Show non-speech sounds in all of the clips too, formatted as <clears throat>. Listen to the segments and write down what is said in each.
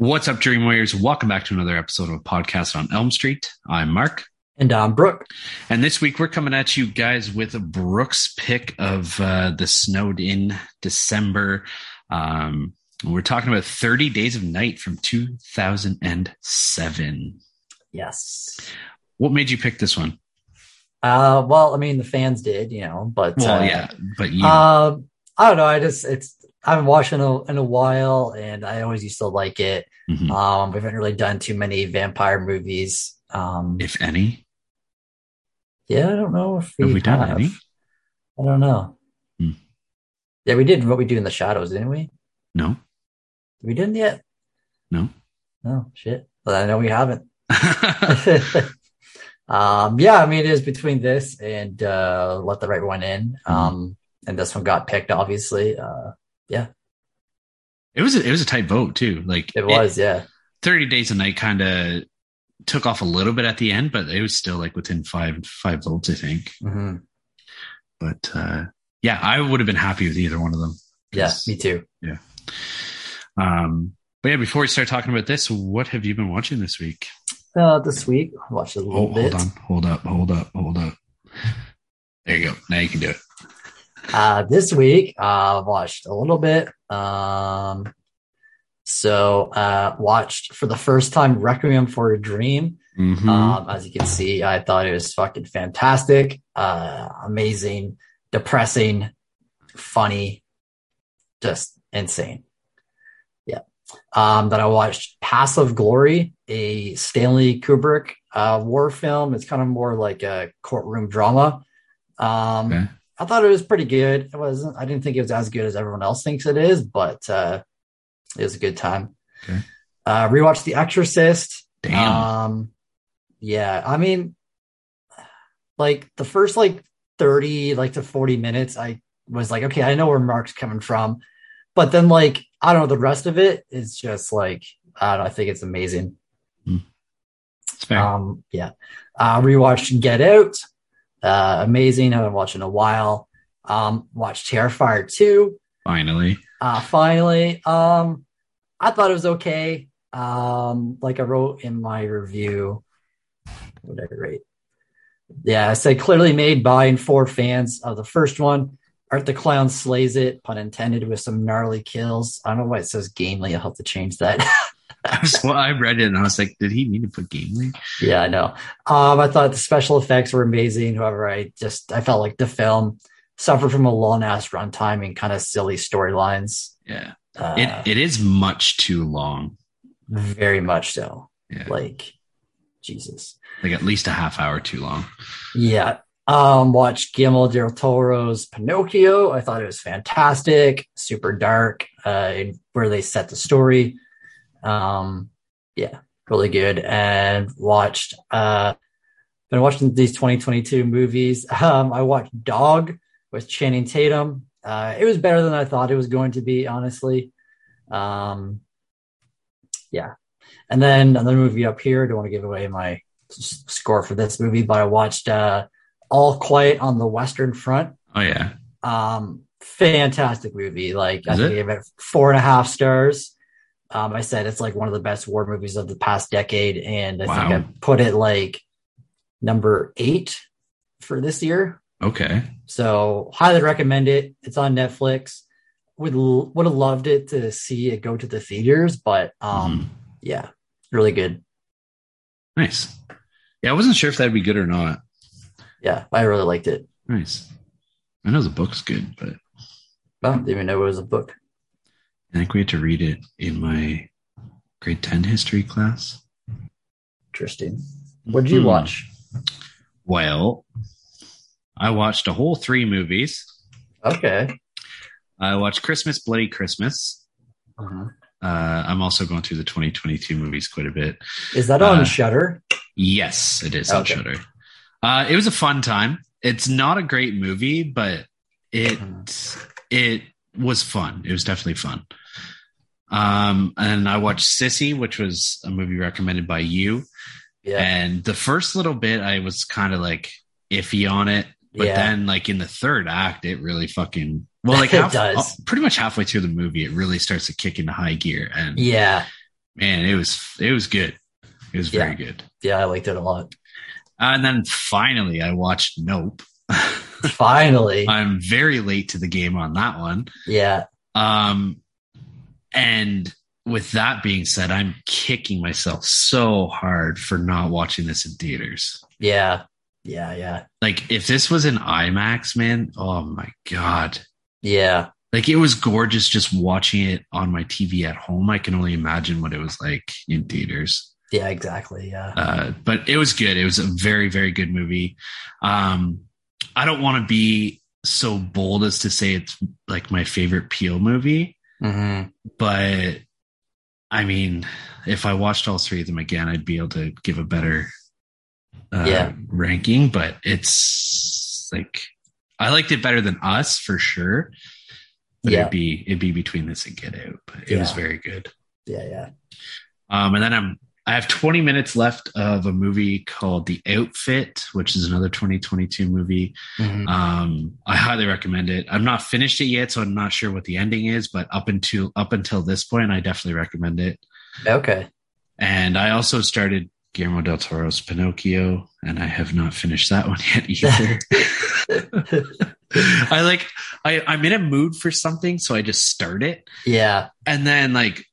What's up, Dream Warriors? Welcome back to another episode of a podcast on Elm Street. I'm Mark. And I'm Brooke. And this week we're coming at you guys with a Brooke's pick of uh, the snowed in December. Um, we're talking about 30 Days of Night from 2007. Yes. What made you pick this one? Uh, well, I mean, the fans did, you know, but Well, uh, yeah, but you. Um, I don't know. I just it's I haven't watched in a in a while, and I always used to like it. Mhm. Um, we haven't really done too many vampire movies. Um, if any, yeah, I don't know if we have we done have. any? I don't know. Hmm. Yeah, we did what we do in the shadows, didn't we? No, We didn't yet. no. Oh shit! Well, I know we haven't. <laughs> <laughs> um, yeah, I mean, it is between this and uh, let the right one in. Mm-hmm. Um, and this one got picked, obviously. Uh, it was a, it was a tight vote too. Like it was, yeah. 30 Days a Night kind of took off a little bit at the end, but it was still like within five five votes, I think. hmm But uh, yeah, I would have been happy with either one of them. Yeah, me too. Yeah. Um, but yeah, before we start talking about this, what have you been watching this week? Uh, this week, I watched a little Hold, bit. hold on, hold up, hold up, hold up. There you go. Now you can do it. Uh, this week, uh, watched a little bit. Um, so, uh, watched for the first time Requiem for a Dream. Mhm. Um, as you can see, I thought it was fucking fantastic, uh, amazing, depressing, funny, just insane. Yeah. Um, then I watched Paths of Glory, a Stanley Kubrick uh, war film. It's kind of more like a courtroom drama. Um, Okay. I thought it was pretty good. It wasn't. I didn't think it was as good as everyone else thinks it is, but uh, it was a good time. Okay. Uh, rewatched The Exorcist. Damn. Um, yeah, I mean, like the first like 30, like to 40 minutes, I was like, okay, I know where Mark's coming from. But then like, I don't know, the rest of it is just like, I don't know, I think it's amazing. it's fair. Um, yeah. Uh, rewatched Get Out. Uh, amazing. I haven't watched in a while. Um, watched Terrifier 2. Finally. Uh, finally, um, I thought it was okay. Um, like I wrote in my review, what did I rate? Yeah, I said clearly made by and for fans of the first one. Art the Clown slays it, pun intended, with some gnarly kills. I don't know why it says gamely. I'll have to change that. <laughs> <laughs> I, was, well, I read it and I was like, did he mean to put Gamely? yeah, I know. Um, I thought the special effects were amazing. However, I just I felt like the film suffered from a long ass runtime and kind of silly storylines. Yeah. Uh, It it is much too long. very much so. Yeah. Like Jesus. Like at least a half hour too long. Yeah. Um, watched Guillermo del Toro's Pinocchio. I thought it was fantastic, super dark, uh, where they set the story. Um, yeah, really good. And watched, uh, been watching these 2022 movies. <laughs> Um, I watched Dog with Channing Tatum. Uh, it was better than I thought it was going to be, honestly. Um, yeah. And then another movie up here. I don't want to give away my s- score for this movie, but I watched, uh, All Quiet on the Western Front. Oh yeah. Um, fantastic movie. Like Is think it? I gave it four and a half stars. Um, I said it's like one of the best war movies of the past decade, and I think I put it like number eight for this year. Okay. So highly recommend it. It's on Netflix. Would would have loved it to see it go to the theaters, but um, Mhm. yeah, really good. Nice. Yeah, I wasn't sure if that'd be good or not. Yeah, I really liked it. Nice. I know the book's good, but I didn't even know it was a book. I think we had to read it in my grade 10 history class. Interesting. What did you Hmm. watch? Well, I watched a whole three movies. Okay. I watched Christmas, Bloody Christmas. Uh-huh. Uh, I'm also going through the 2022 movies quite a bit. Is that on Uh, Shudder? Yes, it is on Shudder. Uh, it was a fun time. It's not a great movie, but it it was fun. It was definitely fun. Um, and I watched Sissy, which was a movie recommended by you. Yeah. And the first little bit, I was kind of like iffy on it, but yeah. then like in the third act, it really fucking well, like <laughs> It half, does. pretty much halfway through the movie, it really starts to kick into high gear, and yeah. man, it was it was good. It was very good. Yeah, I liked it a lot. And then finally, I watched Nope. <laughs> Finally. <laughs> I'm very late to the game on that one. yeah. Um, and with that being said, I'm kicking myself so hard for not watching this in theaters. Yeah. Yeah. Yeah. Like, if this was in IMAX, man, oh my God. Yeah. Like, it was gorgeous just watching it on my TV at home. I can only imagine what it was like in theaters. Yeah. Exactly. Yeah. Uh, but it was good. It was a very, very good movie. Um, I don't want to be so bold as to say it's like my favorite Peele movie. hmm but I mean, if I watched all three of them again, I'd be able to give a better uh, Yeah. ranking. But it's like I liked it better than Us for sure. But Yeah. it'd be it'd be between this and Get Out. But it was very good. Yeah. Yeah. Um, and then I'm I have 20 minutes left of a movie called The Outfit, which is another 2022 movie. Mhm. Um, I highly recommend it. I'm not finished it yet, so I'm not sure what the ending is, but up until up until this point, I definitely recommend it. Okay. And I also started Guillermo del Toro's Pinocchio, and I have not finished that one yet either. <laughs> <laughs> I like I, I'm in a mood for something, so I just start it. yeah. And then like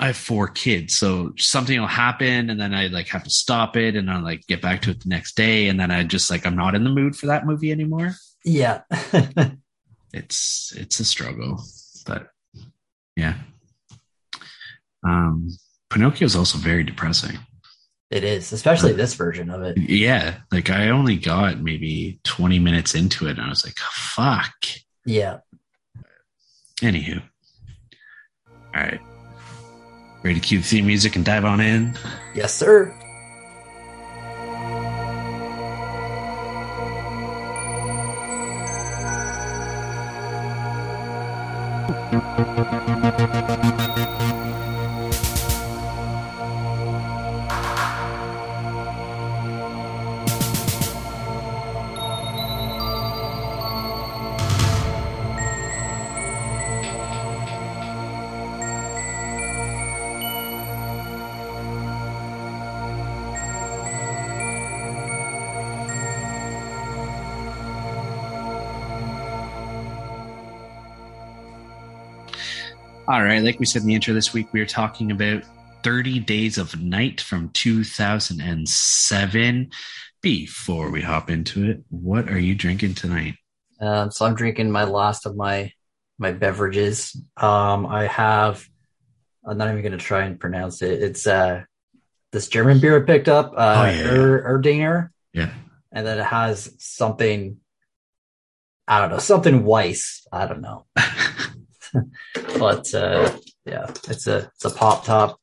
I have four kids, so something will happen and then I like have to stop it and I'll like get back to it the next day. And then I just like I'm not in the mood for that movie anymore. Yeah. <laughs> it's it's a struggle but yeah um pinocchio is also very depressing it is, especially this version of it. yeah like i only got maybe 20 minutes into it and i was like fuck Yeah. anywho all right ready to cue the theme music and dive on in Yes, sir. All right like we said in the intro this week we are talking about 30 days of night from 2007 before we hop into it what are you drinking tonight Um, so I'm drinking my last of my my beverages. Um, I have. I'm not even going to try and pronounce it. It's uh this German beer I picked up, uh, Oh, yeah. Er, Erdinger, yeah and then it has something. I don't know something Weiss. I don't know, <laughs> <laughs> but uh, yeah, it's a it's a pop top,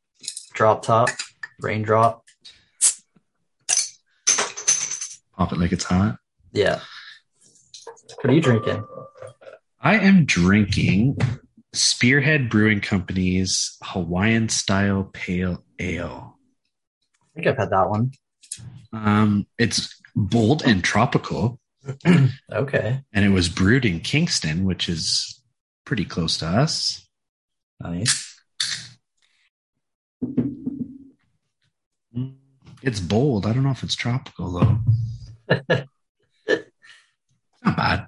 drop top, raindrop. pop it like it's hot Yeah. What are you drinking? I am drinking Spearhead Brewing Company's Hawaiian style pale ale. I think I've had that one. Um, it's bold and tropical, <clears throat> Okay, and it was brewed in Kingston, which is pretty close to us. nice. Mm, It's bold. I don't know if it's tropical though. <laughs> Not bad.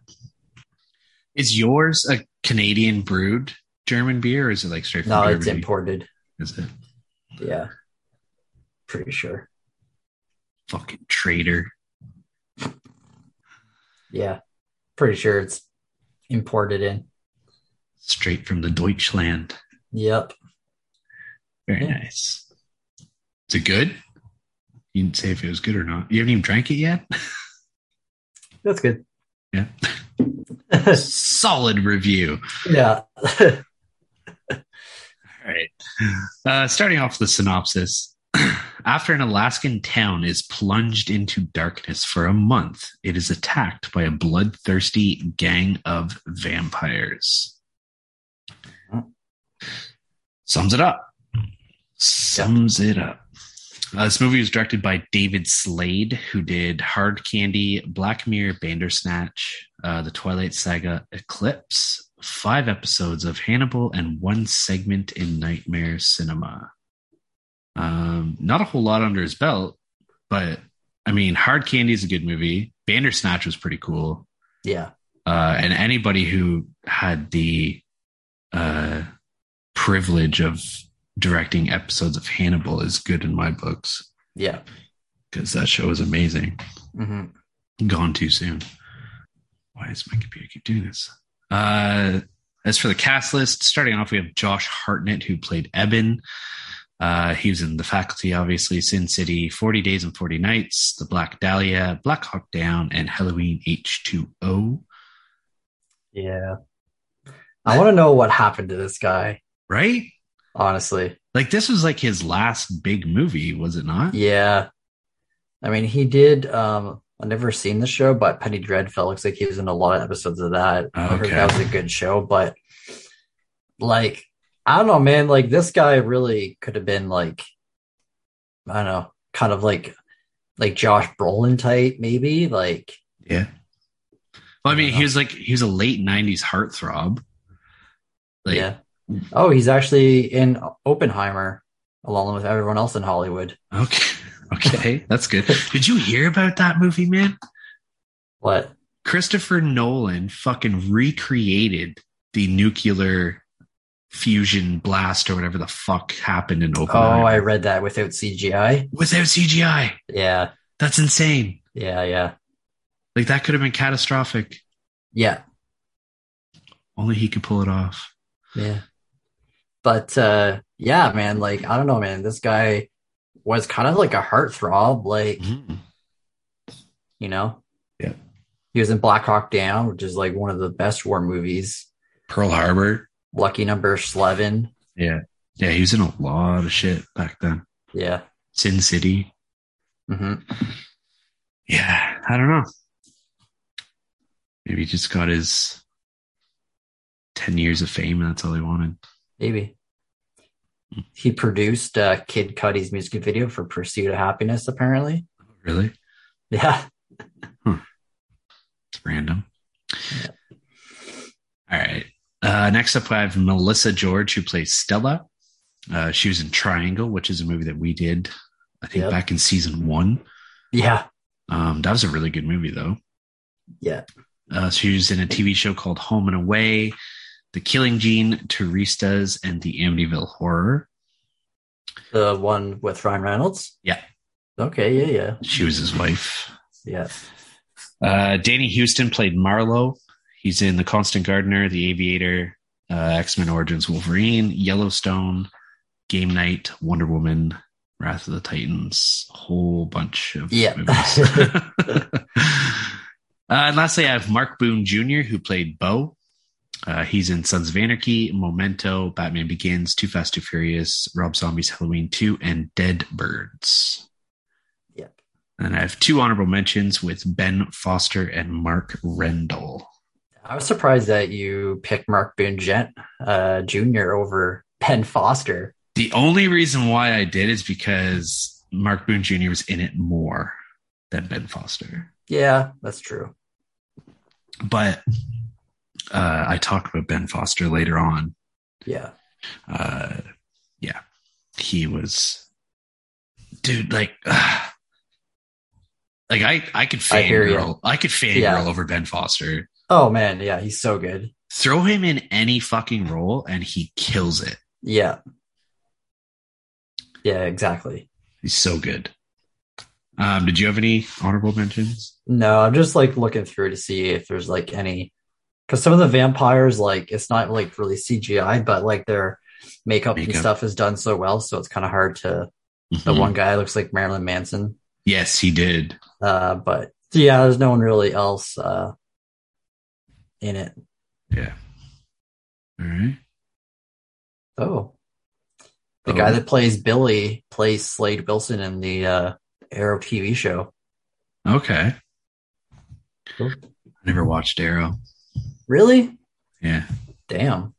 Is yours a Canadian brewed German beer, or is it like straight from No, Germany? it's imported. Is it Yeah, pretty sure. fucking traitor? Yeah, pretty sure it's imported in. Straight from the Deutschland. Yep. Very Yeah. nice. Is it good? You didn't say if it was good or not. You haven't even drank it yet? <laughs> That's good. Yeah. <laughs> Solid review. yeah. <laughs> All right. Uh, starting off the synopsis. <clears throat> After an Alaskan town is plunged into darkness for a month, it is attacked by a bloodthirsty gang of vampires. Sums it up. Sums it up. Uh, this movie was directed by David Slade, who did Hard Candy, Black Mirror, Bandersnatch, uh, The Twilight Saga, Eclipse, five episodes of Hannibal, and one segment in Nightmare Cinema. Um, not a whole lot under his belt, but I mean, Hard Candy is a good movie. Bandersnatch was pretty cool. Yeah. Uh, and anybody who had the uh, privilege of directing episodes of Hannibal is good in my books Yeah. because that show is amazing. hmm Gone too soon. Why does my computer keep doing this? Uh, as for the cast list, starting off, we have Josh Hartnett, who played Eben. Uh, he was in The Faculty, obviously, Sin City, 40 Days and 40 Nights, The Black Dahlia, Black Hawk Down, and Halloween H2O. Yeah. I want to know what happened to this guy, Right? honestly. Like, this was like his last big movie, was it not? Yeah. I mean, he did. Um, I've never seen the show, but Penny Dreadful looks like he was in a lot of episodes of that. I heard Okay. that was a good show, but like, I don't know, man. Like, this guy really could have been like, I don't know, kind of like, like Josh Brolin type, maybe. Like, Yeah. Well, I mean, Yeah. he was like, he was a late 90s heartthrob. Like, yeah. Oh, he's actually in Oppenheimer along with everyone else in Hollywood. Okay. Okay. That's good. Did you hear about that movie, man? What? Christopher Nolan fucking recreated the nuclear fusion blast or whatever the fuck happened in Oppenheimer. Oh, I read that without CGI. without CGI. Yeah. That's insane. Yeah. Yeah. Like that could have been catastrophic. Yeah. Only he could pull it off. Yeah. But uh yeah, man, like I don't know, man. This guy was kind of like a heartthrob, like, Mhm. you know. Yeah. He was in Black Hawk Down, which is like one of the best war movies. Pearl Harbor. Lucky Number Slevin. Yeah. Yeah, he was in a lot of shit back then. Yeah. Sin City. Mm-hmm. Yeah, I don't know. Maybe he just got his 10 years of fame and that's all he wanted. Maybe. He produced uh Kid Cudi's music video for Pursuit of Happiness, apparently. Really? Yeah. <laughs> It's random. Yeah. All right. Uh, next up, I have Melissa George, who plays Stella. Uh, she was in Triangle, which is a movie that we did, I think, Yep. back in season one. Yeah. Um, that was a really good movie, though. Yeah. Uh, she was in a TV show called Home and Away, The Killing Gene, Turistas, and The Amityville Horror. The one with Ryan Reynolds. Yeah. Okay, yeah, yeah. She was his wife. Yeah. Uh, Danny Huston played Marlowe. He's in The Constant Gardener, The Aviator, uh, X Men Origins Wolverine, Yellowstone, Game Night, Wonder Woman, Wrath of the Titans, a whole bunch of Yeah. movies. <laughs> uh, and lastly, I have Mark Boone Jr., who played Bo. Uh, he's in Sons of Anarchy, Memento, Batman Begins, Too Fast, Too Furious, Rob Zombie's Halloween 2, and Dead Birds. Yep. And I have two honorable mentions with Ben Foster and Mark Rendall. I was surprised that you picked Mark Boone Gent, uh, Jr. over Ben Foster. The only reason why I did is because Mark Boone Jr. was in it more than Ben Foster. Yeah, that's true. But uh, I talk about Ben Foster later on. Yeah. Uh, yeah, he was, dude. Like, uh, <sighs> like I, I could I fangirl. I, could fangirl Yeah. over Ben Foster. Oh man, yeah, he's so good. Throw him in any fucking role, and he kills it. Yeah. Yeah, exactly. He's so good. Um, did you have any honorable mentions? No, I'm just like looking through to see if there's like any because some of the vampires, like it's not like really CGI, but like their makeup, and stuff is done so well, so it's kind of hard to. The Mhm. one guy looks like Marilyn Manson, Yes, he did. uh, but yeah, there's no one really else uh, in it. Yeah. All right. Oh, the Oh. guy that plays Billy plays Slade Wilson in the uh, Arrow TV show. Okay. Cool. I never watched Arrow. Really? Yeah. Damn.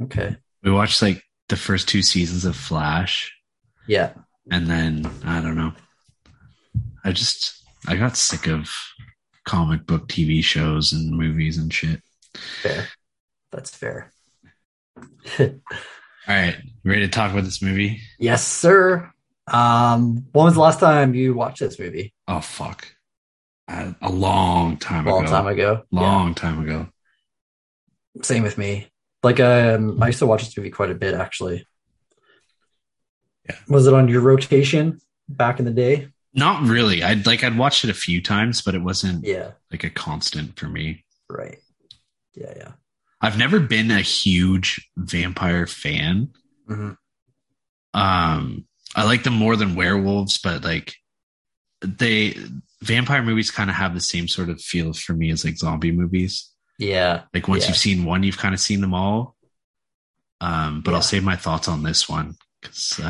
Okay. We watched like the first two seasons of Flash, Yeah. and then I don't know. I just I got sick of comic book TV shows and movies and shit. Fair. That's fair. <laughs> All right, ready to talk about this movie? Yes, sir. Um, when was the last time you watched this movie? Oh fuck, a, a long time Long ago. Long time ago. Long time ago. Same with me. Like, um, I used to watch this movie quite a bit, actually. Yeah. Was it on your rotation back in the day? Not really. I'd like I'd watched it a few times, but it wasn't Yeah. like a constant for me. Right. Yeah. Yeah. I've never been a huge vampire fan. hmm Um, I like them more than werewolves, but like they vampire movies kind of have the same sort of feel for me as like zombie movies. Yeah. Like once Yeah. you've seen one, you've kind of seen them all. Um, but Yeah. I'll save my thoughts on this one because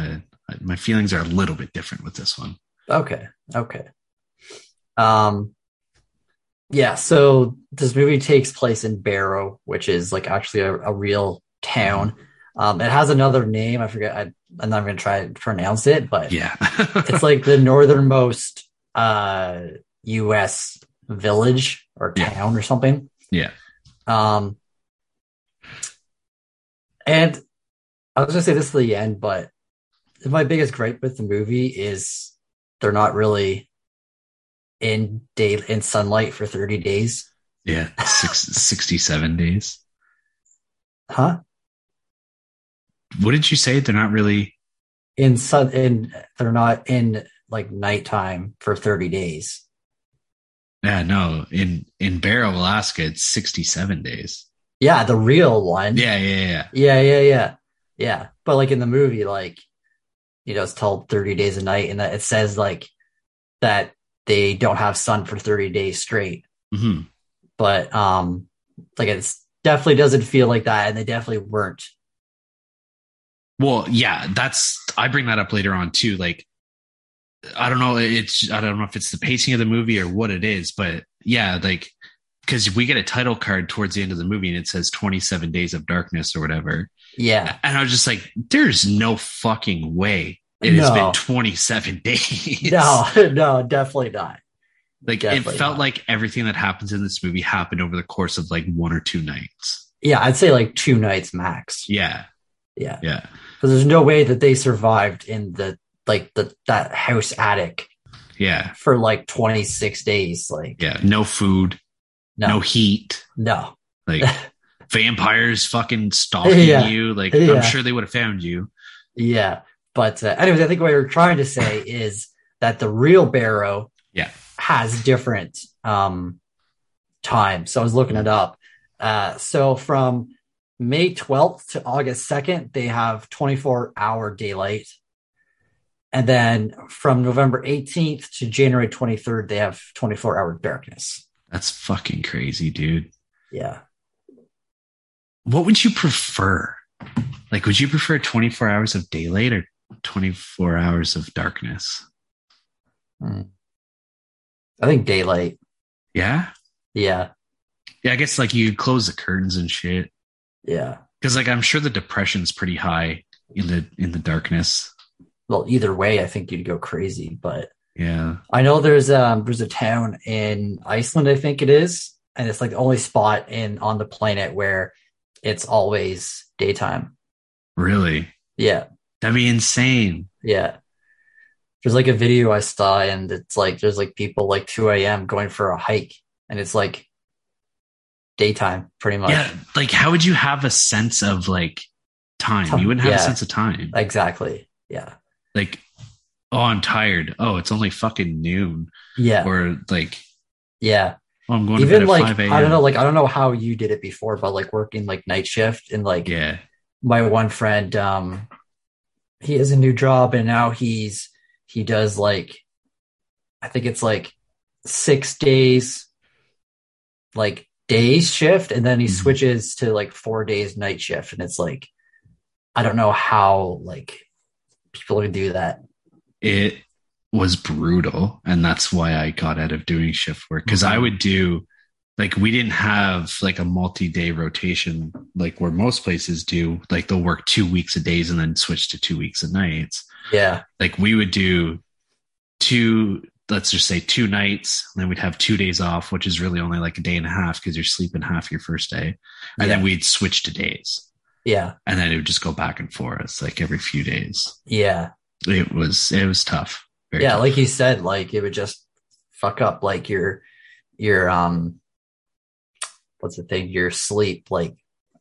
my feelings are a little bit different with this one. Okay. Okay. Um yeah, so this movie takes place in Barrow, which is like actually a, a real town. Um it has another name. I forget I I'm not gonna try to pronounce it, but Yeah, <laughs> it's like the northernmost uh US village or Yeah. town or something. yeah, Um and I was gonna say this at the end, but my biggest gripe with the movie is they're not really in day in sunlight for 30 days. yeah. Six, <laughs> 67 days. Huh? What did you say? They're not really. In sun in they're not in like nighttime for 30 days. Yeah, no. In in Barrow, Alaska, it's 67 days. Yeah, the real one. Yeah, yeah, yeah. Yeah, yeah, yeah. Yeah. But like in the movie, like, you know, it's told 30 days a night and that it says like that they don't have sun for 30 days straight. hmm But um like it's definitely doesn't feel like that and they definitely weren't. Well, yeah, that's I bring that up later on too. Like, I don't know, it's I don't know if it's the pacing of the movie or what it is, but yeah, like because we get a title card towards the end of the movie and it says 27 days of darkness or whatever, Yeah. and I was just like, there's no fucking way it has been 27 <laughs> days. No, <laughs> no, definitely not. like definitely it felt not. like everything that happens in this movie happened over the course of like one or two nights. Yeah, I'd say like two nights max. Yeah, Yeah. yeah, Because there's no way that they survived in the like the that house attic yeah, for like 26 days. Like yeah. No food, no, no, heat. no. like <laughs> vampires fucking stalking Yeah. you. Like Yeah. I'm sure they would have found you. Yeah. But uh, anyways, I think what you're trying to say <laughs> is that the real Barrow Yeah. has different um times. So I was looking it up. Uh so from May 12th to August 2nd, they have 24 hour daylight. And then from November 18th to January 23rd, they have 24 hour darkness. That's fucking crazy, dude. Yeah. What would you prefer? Like, would you prefer 24 hours of daylight or 24 hours of darkness? Hmm. I think daylight. Yeah. Yeah. Yeah. I guess like you close the curtains and shit. Yeah. Cause like I'm sure the depression's pretty high in the in the darkness. Well, either way, I think you'd go crazy, but Yeah. I know there's um there's a town in Iceland, I think it is, and it's like the only spot in on the planet where it's always daytime. Really? Yeah, That'd be insane. yeah. There's like a video I saw, and it's like there's like people like 2 a.m. going for a hike, and it's like daytime, pretty much. Yeah. Like, how would you have a sense of like time? Time, You wouldn't have yeah. a sense of time. Exactly. Yeah. Like oh i'm tired oh it's only fucking noon Yeah. or like yeah. oh i'm going Even to bed like at 5 I don't know, like I don't know how you did it before, but like working like night shift and like yeah my one friend um he has a new job and now he's he does like i think it's like six days like days shift and then he Mhm. switches to like four days night shift and it's like i don't know how like people can do that. It was brutal and that's why i got out of doing shift work because i Mhm. would do like we didn't have like a multi-day rotation like where most places do like they'll work two weeks of days and then switch to two weeks of nights. Yeah. Like we would do two let's just say two nights and then we'd have two days off which is really only like a day and a half because you're sleeping half your first day. And Yeah. then we'd switch to days Yeah. and then it would just go back and forth like every few days. Yeah. It was it was tough. Yeah, tough. like you said, like it would just fuck up like your your um what's the thing? Your sleep, like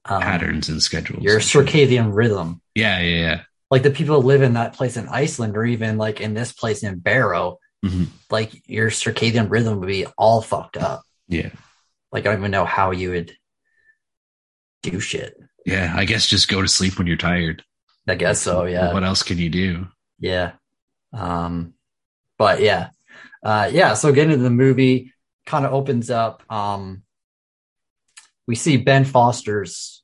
um, patterns and schedules. your circadian rhythm. Yeah, yeah, yeah. Like the people who live in that place in Iceland or even like in this place in Barrow, Mhm. like your circadian rhythm would be all fucked up. Yeah. Like I don't even know how you would do shit. Yeah. I guess just go to sleep when you're tired. I guess so, yeah. What else can you do? Yeah. Um, but yeah. Uh, yeah. So getting into the movie kind of opens up. Um, we see Ben Foster's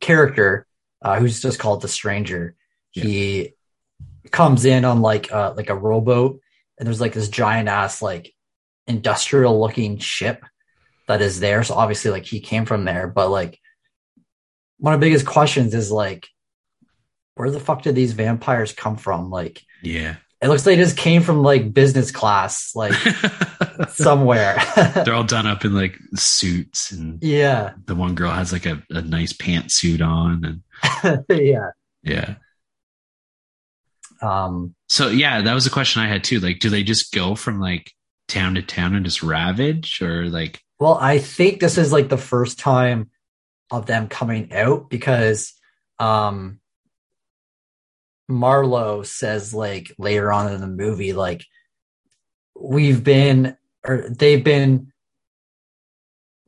character, uh, who's just called the stranger. He comes in on like, uh, like a rowboat and there's like this giant ass, like industrial looking ship that is there. So obviously like he came from there, but like one of the biggest questions is like, where the fuck did these vampires come from? Like, Yeah. it looks like it just came from like business class, like <laughs> somewhere. <laughs> They're all done up in like suits, and yeah, the one girl has like a, a nice pantsuit on, and <laughs> yeah. yeah. Um, So yeah, that was a question I had too. Like, do they just go from like town to town and just ravage, or like, well, I think this is like the first time of them coming out because um Marlowe says like later on in the movie, like we've been or they've been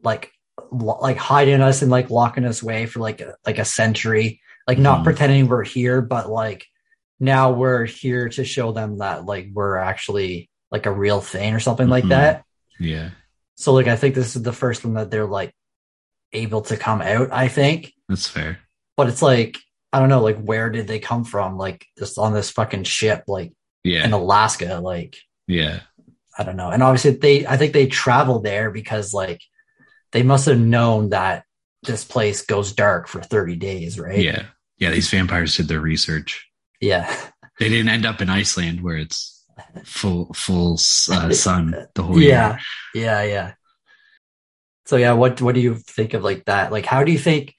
like lo- like hiding us and like locking us away for like a, like a century, like not Mhm. pretending we're here, but like now we're here to show them that like we're actually like a real thing or something like Mhm. that. yeah, So like I think this is the first one that they're like able to come out, I think. that's fair. But it's like I don't know, like where did they come from? Like just on this fucking ship, like Yeah, in Alaska, like yeah, I don't know. And obviously they I think they traveled there because like they must have known that this place goes dark for 30 days, right? yeah, yeah. These vampires did their research. Yeah. <laughs> They didn't end up in Iceland where it's full full uh, sun the whole <laughs> yeah. year. Yeah, yeah. So yeah, what what do you think of like that? Like how do you think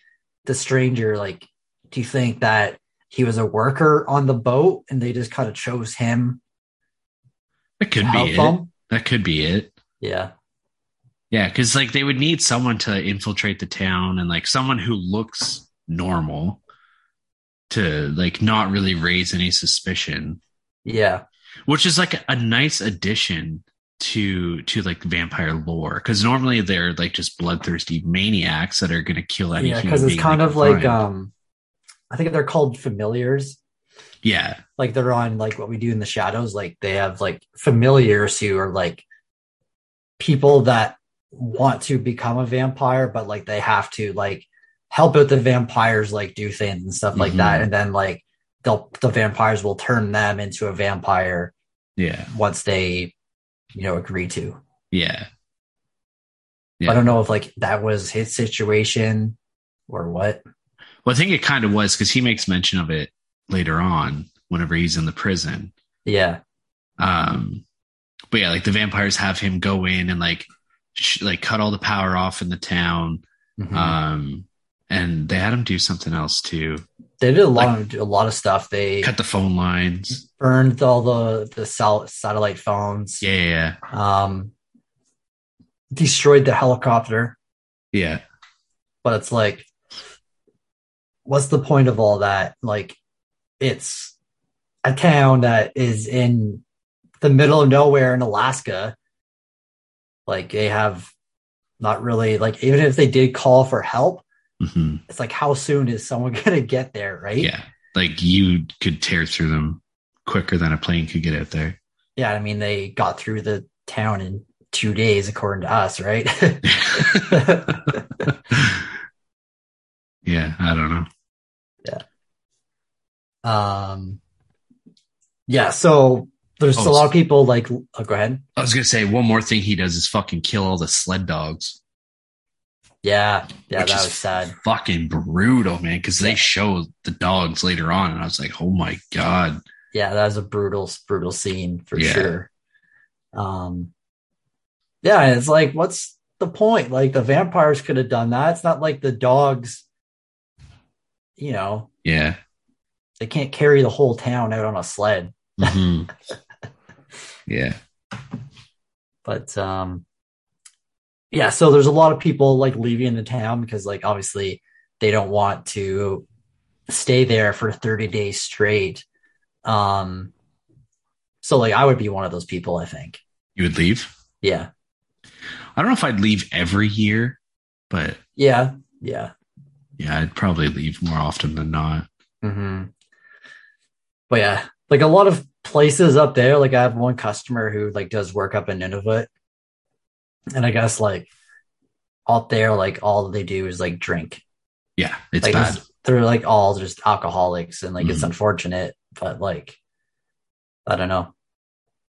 the stranger like do you think that he was a worker on the boat and they just kind of chose him That could be it. them? That could be it. Yeah. Yeah, because like they would need someone to infiltrate the town and like someone who looks normal to like not really raise any suspicion, Yeah. which is like a nice addition to to like vampire lore. Because normally they're like just bloodthirsty maniacs that are going to kill any. Yeah, because it's kind of like find. um I think they're called familiars. yeah, Like they're on like what we do in the shadows. Like they have like familiars who are like people that want to become a vampire, but like they have to like help out the vampires like do things and stuff like Mhm. that. And then like they'll the vampires will turn them into a vampire yeah, once they, you know, agree to. yeah, I don't know if like that was his situation or what. Well, I think it kind of was because he makes mention of it later on whenever he's in the prison. Yeah. Um, but yeah, like the vampires have him go in and like sh- like cut all the power off in the town. Mhm. Um, and they had him do something else too. They did a lot of a lot of stuff. They Cut the phone lines. burned all the the sal- satellite phones. Yeah, yeah, Um, destroyed the helicopter. yeah. But it's like, what's the point of all that? Like, it's a town that is in the middle of nowhere in Alaska. Like they have not really like even if they did call for help, hmm it's like how soon is someone <laughs> gonna get there, right? Yeah. Like you could tear through them quicker than a plane could get out there. Yeah, I mean they got through the town in two days according to us, right? <laughs> yeah, I don't know. Yeah. Um yeah, so there's Oh, a lot of people like oh, go ahead. I was gonna say one more thing he does is fucking kill all the sled dogs. Yeah, yeah, that was sad. Fucking brutal, man. Because they show the dogs later on, and I was like, oh my god. Yeah, that was a brutal, brutal scene for Yeah. sure. Um yeah, and it's like, what's the point? Like the vampires could have done that. It's not like the dogs you know, Yeah. they can't carry the whole town out on a sled. Mhm. <laughs> yeah. But um yeah, so there's a lot of people like leaving the town because like obviously they don't want to stay there for 30 days straight. Um so like I would be one of those people, I think. You would leave? Yeah. I don't know if I'd leave every year, but Yeah. Yeah. yeah, I'd probably leave more often than not. Mm-hmm. But yeah, like a lot of places up there, like I have one customer who like does work up in Nunavut. And I guess like out there, like all they do is like drink. Yeah, it's like bad. it's- they're like all just alcoholics and like it's Mhm. unfortunate, but like I don't know.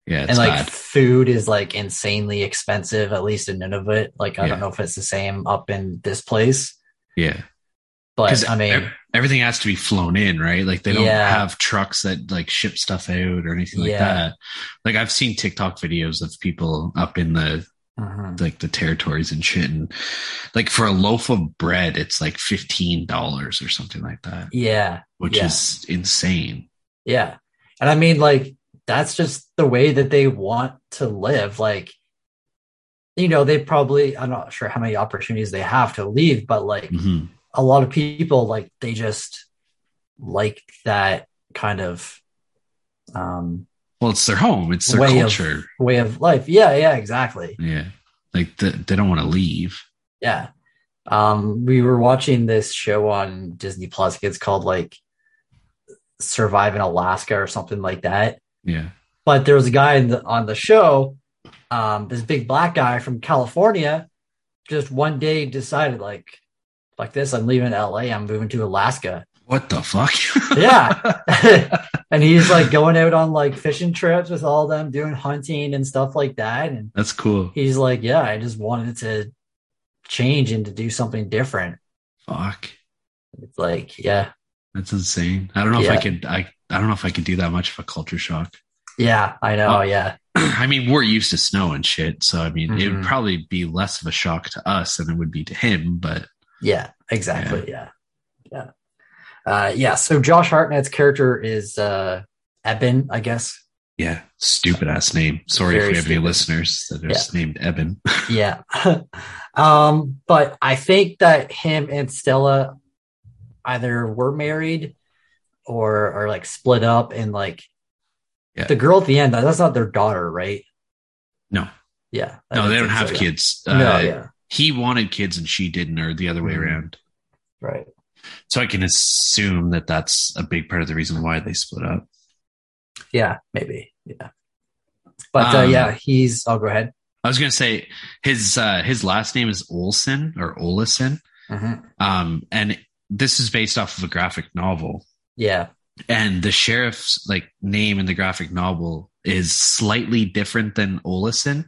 Yeah, it's and like bad. food is like insanely expensive, at least in Nunavut. Like I Yeah. don't know if it's the same up in this place, Yeah. but I mean, everything has to be flown in, right? Like they don't Yeah. have trucks that like ship stuff out or anything like Yeah. that. Like I've seen TikTok videos of people up in the mhm. like the territories and shit, and like for a loaf of bread, it's like fifteen dollars or something like that, yeah, which Yeah. is insane. Yeah. And I mean, like, that's just the way that they want to live. Like, you know, they probably, I'm not sure how many opportunities they have to leave, but like Mhm. a lot of people, like, they just like that kind of um, Well, it's their home. It's their Way of- culture. way of life. Yeah. Yeah. Exactly. yeah, like the, they don't want to leave. Yeah. Um, we were watching this show on Disney Plus. It's called like Survive in Alaska or something like that. Yeah. but there was a guy in the, on the show, um, this big black guy from California, just one day decided like, like this, I'm leaving LA, I'm moving to Alaska. What the fuck? <laughs> Yeah. <laughs> <laughs> and he's like going out on like fishing trips with all them, doing hunting and stuff like that. And That's cool. he's like, yeah, I just wanted to change and to do something different. Fuck. It's like, yeah, That's insane. I don't know if I Yeah. could. I I don't know if I could do that much of a culture shock. yeah, I know. Oh. Yeah. <clears throat> I mean, we're used to snow and shit, so I mean, it would Mhm. probably be less of a shock to us than it would be to him. But Yeah, exactly. Yeah. Yeah. Uh, yeah. So Josh Hartnett's character is uh, Eben, I guess. yeah, stupid ass name. Sorry Very if we have any listeners that are Yeah. named Eben. <laughs> Yeah. <laughs> um, but I think that him and Stella either were married or or like split up and like Yeah. the girl at the end, that's not their daughter, right? No. Yeah. No, they don't have so, kids. no, Uh, yeah. He wanted kids and she didn't, or the other way Mhm. around. Right. So I can assume that that's a big part of the reason why they split up. Yeah, maybe. Yeah. But uh, Um, yeah, he's I'll go ahead. I was gonna say his uh, his last name is Olson or Olison, Mhm. um, and this is based off of a graphic novel. Yeah. and the sheriff's like name in the graphic novel is slightly different than Olison.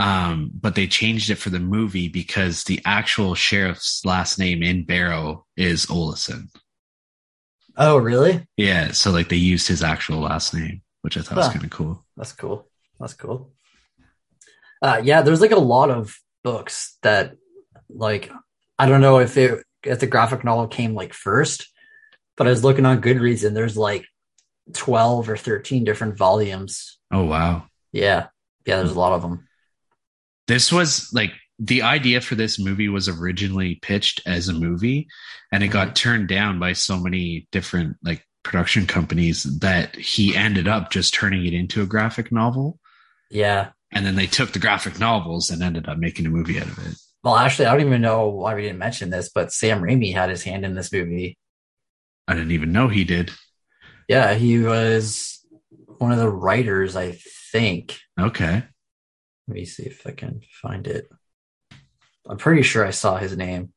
Um, but they changed it for the movie because the actual sheriff's last name in Barrow is Olison. Oh, really? Yeah, so like they used his actual last name, which I thought was kind of cool. That's cool. That's cool. Uh, yeah, there's like a lot of books that, like, I don't know if it if the graphic novel came like first, but I was looking on Goodreads and there's like twelve or thirteen different volumes. Oh wow. Yeah, yeah, there's a lot of them. This was like the idea for this movie was originally pitched as a movie and it got mm-hmm. turned down by so many different like production companies that he ended up just turning it into a graphic novel. Yeah. and then they took the graphic novels and ended up making a movie out of it. Well, actually, I don't even know why we didn't mention this, but Sam Raimi had his hand in this movie. I didn't even know he did. Yeah, he was one of the writers, I think. Okay. Let me see if I can find it. I'm pretty sure I saw his name.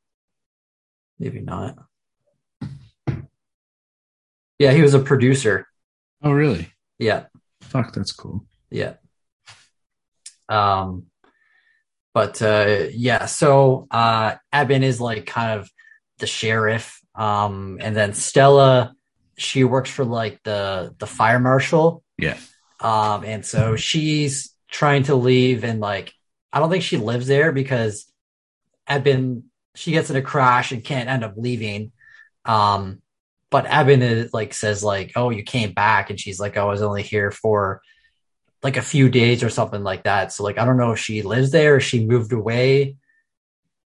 Maybe not. Yeah, he was a producer. Oh, really? Yeah, Fuck, that's cool. yeah. Um, but uh, yeah, so uh, Eben is like kind of the sheriff, um, and then Stella, she works for like the the fire marshal. Yeah. Um, and so she's trying to leave, and like I don't think she lives there because Eben she gets in a crash and can't end up leaving. Um, but Eben is, like says like, "Oh, you came back," and she's like, "I was only here for like a few days or something like that." So like, I don't know if she lives there or she moved away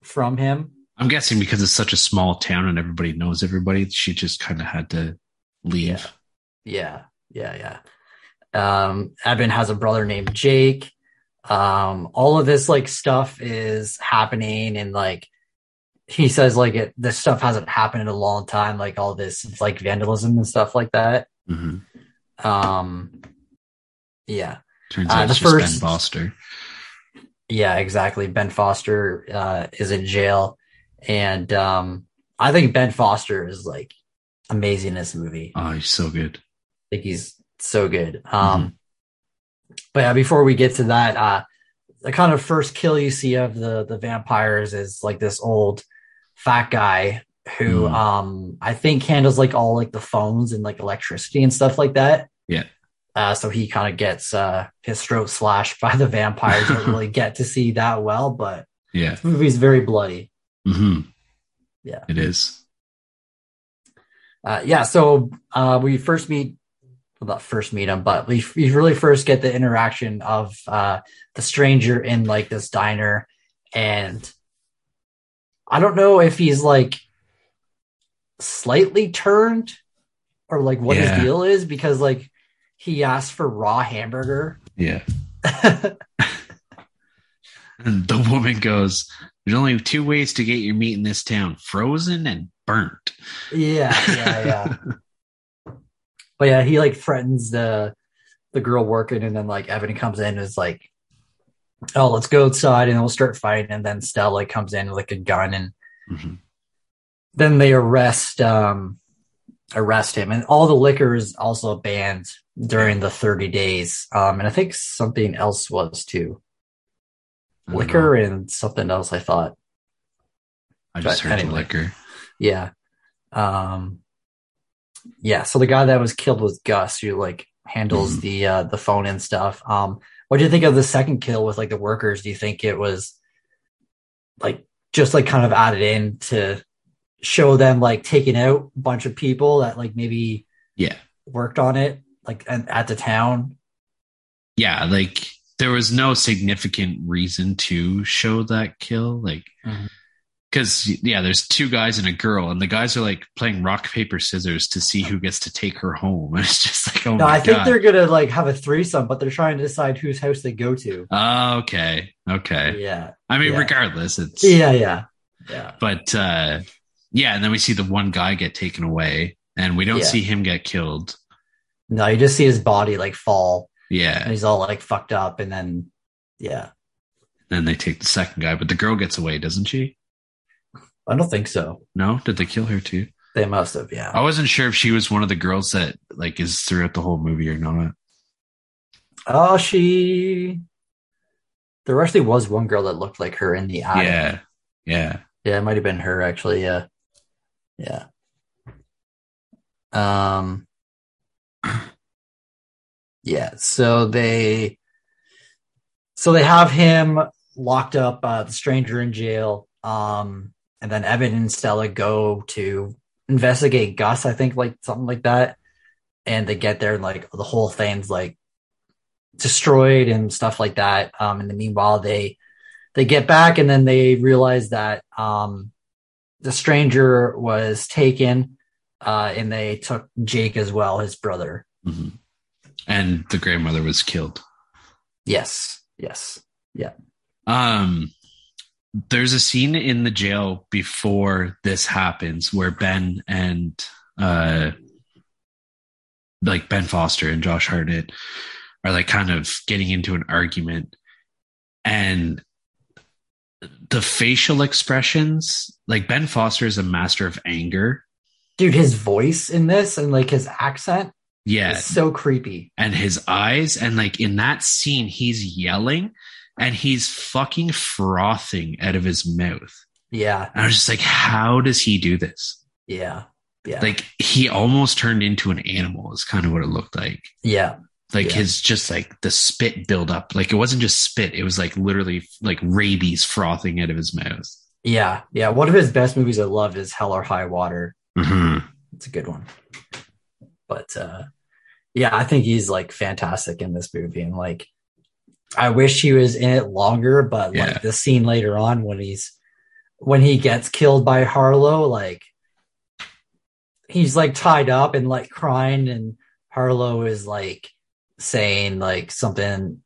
from him. I'm guessing because it's such a small town and everybody knows everybody, she just kind of had to leave. Yeah, yeah, yeah. Um, Evan has a brother named Jake. Um, all of this like stuff is happening, and like he says, like it this stuff hasn't happened in a long time. Like all this like vandalism and stuff like that. hmm Um, yeah, Turns Uh, out the it's just first- Ben Foster. yeah, exactly. Ben Foster uh, is in jail, and um, I think Ben Foster is like amazing in this movie. Oh, he's so good. I think he's so good. Um, but yeah, before we get to that, uh, the kind of first kill you see of the the vampires is like this old fat guy who Mhm. um I think handles like all like the phones and like electricity and stuff like that. Yeah. Uh, so he kind of gets uh his throat slashed <laughs> by the vampires. Don't really get to see that well, but Yeah. the movie's very bloody. Mm-hmm. Yeah. It is. Uh, yeah, so uh, we first meet, not first meet him, but we, we really first get the interaction of uh, the stranger in like this diner. And I don't know if he's like slightly turned or like what Yeah. his deal is because like he asked for raw hamburger. Yeah. <laughs> And the woman goes, There's only two ways to get your meat in this town frozen and burnt. yeah, yeah, yeah. <laughs> but yeah, he like threatens the the girl working, and then like Evan comes in and is like, "Oh, let's go outside and we'll start fighting." And then Stella like, comes in with like a gun, and Mhm. then they arrest um arrest him, and all the liquor is also banned during the thirty days. Um, and I think something else was too liquor know. and something else. I thought. I just but heard anyway. liquor. Yeah. Um yeah, so the guy that was killed was Gus who like handles Mhm. the uh the phone and stuff. Um what do you think of the second kill with like the workers? Do you think it was like just like kind of added in to show them like taking out a bunch of people that like maybe Yeah. worked on it like and at the town? Yeah. Like there was no significant reason to show that kill. Like, Mhm. Because, yeah, there's two guys and a girl, and the guys are like playing rock, paper, scissors to see who gets to take her home. And <laughs> it's just like, oh no, I think God. they're gonna like have a threesome, but they're trying to decide whose house they go to. Oh, okay. Okay. Yeah. I mean, Yeah. regardless, it's Yeah, yeah. Yeah. but uh yeah, and then we see the one guy get taken away, and we don't Yeah. see him get killed. No, you just see his body like fall and Yeah, he's all like fucked up and then yeah then they take the second guy, but the girl gets away, doesn't she? I don't think so. No, did they kill her too? they must have yeah. I wasn't sure if she was one of the girls that like is throughout the whole movie or not. oh she there actually was one girl that looked like her in the eye. Yeah, yeah, yeah it might have been her actually yeah. Yeah. Um <clears throat> yeah so they so they have him locked up uh the stranger in jail. Um and then evan and stella go to investigate gus i think like something like that. And they get there and like the whole thing's like destroyed and stuff like that. Um and then meanwhile they they get back and then they realize that um the stranger was taken uh and they took jake as well his brother. Hmm and the grandmother was killed. yes. Yes. Yeah. Um, there's a scene in the jail before this happens where Ben and uh, like Ben Foster and Josh Hartnett are like kind of getting into an argument, and the facial expressions, like Ben Foster is a master of anger. dude his voice in this and like his accent Yeah, is so creepy and his eyes and like in that scene he's yelling and he's fucking frothing out of his mouth. Yeah. And i was just like how does he do this? Yeah. Yeah. Like he almost turned into an animal is kind of what it looked like. Yeah. Like Yeah. his just like the spit buildup. like it wasn't just spit. It was like literally like rabies frothing out of his mouth. Yeah. Yeah. One of his best movies i loved is hell or high water. Hmm It's a good one. But uh yeah, I think he's like fantastic in this movie. And like I wish he was in it longer, but Yeah. like the scene later on when he's when he gets killed by Harlow, like he's like tied up and like crying and Harlow is like saying like something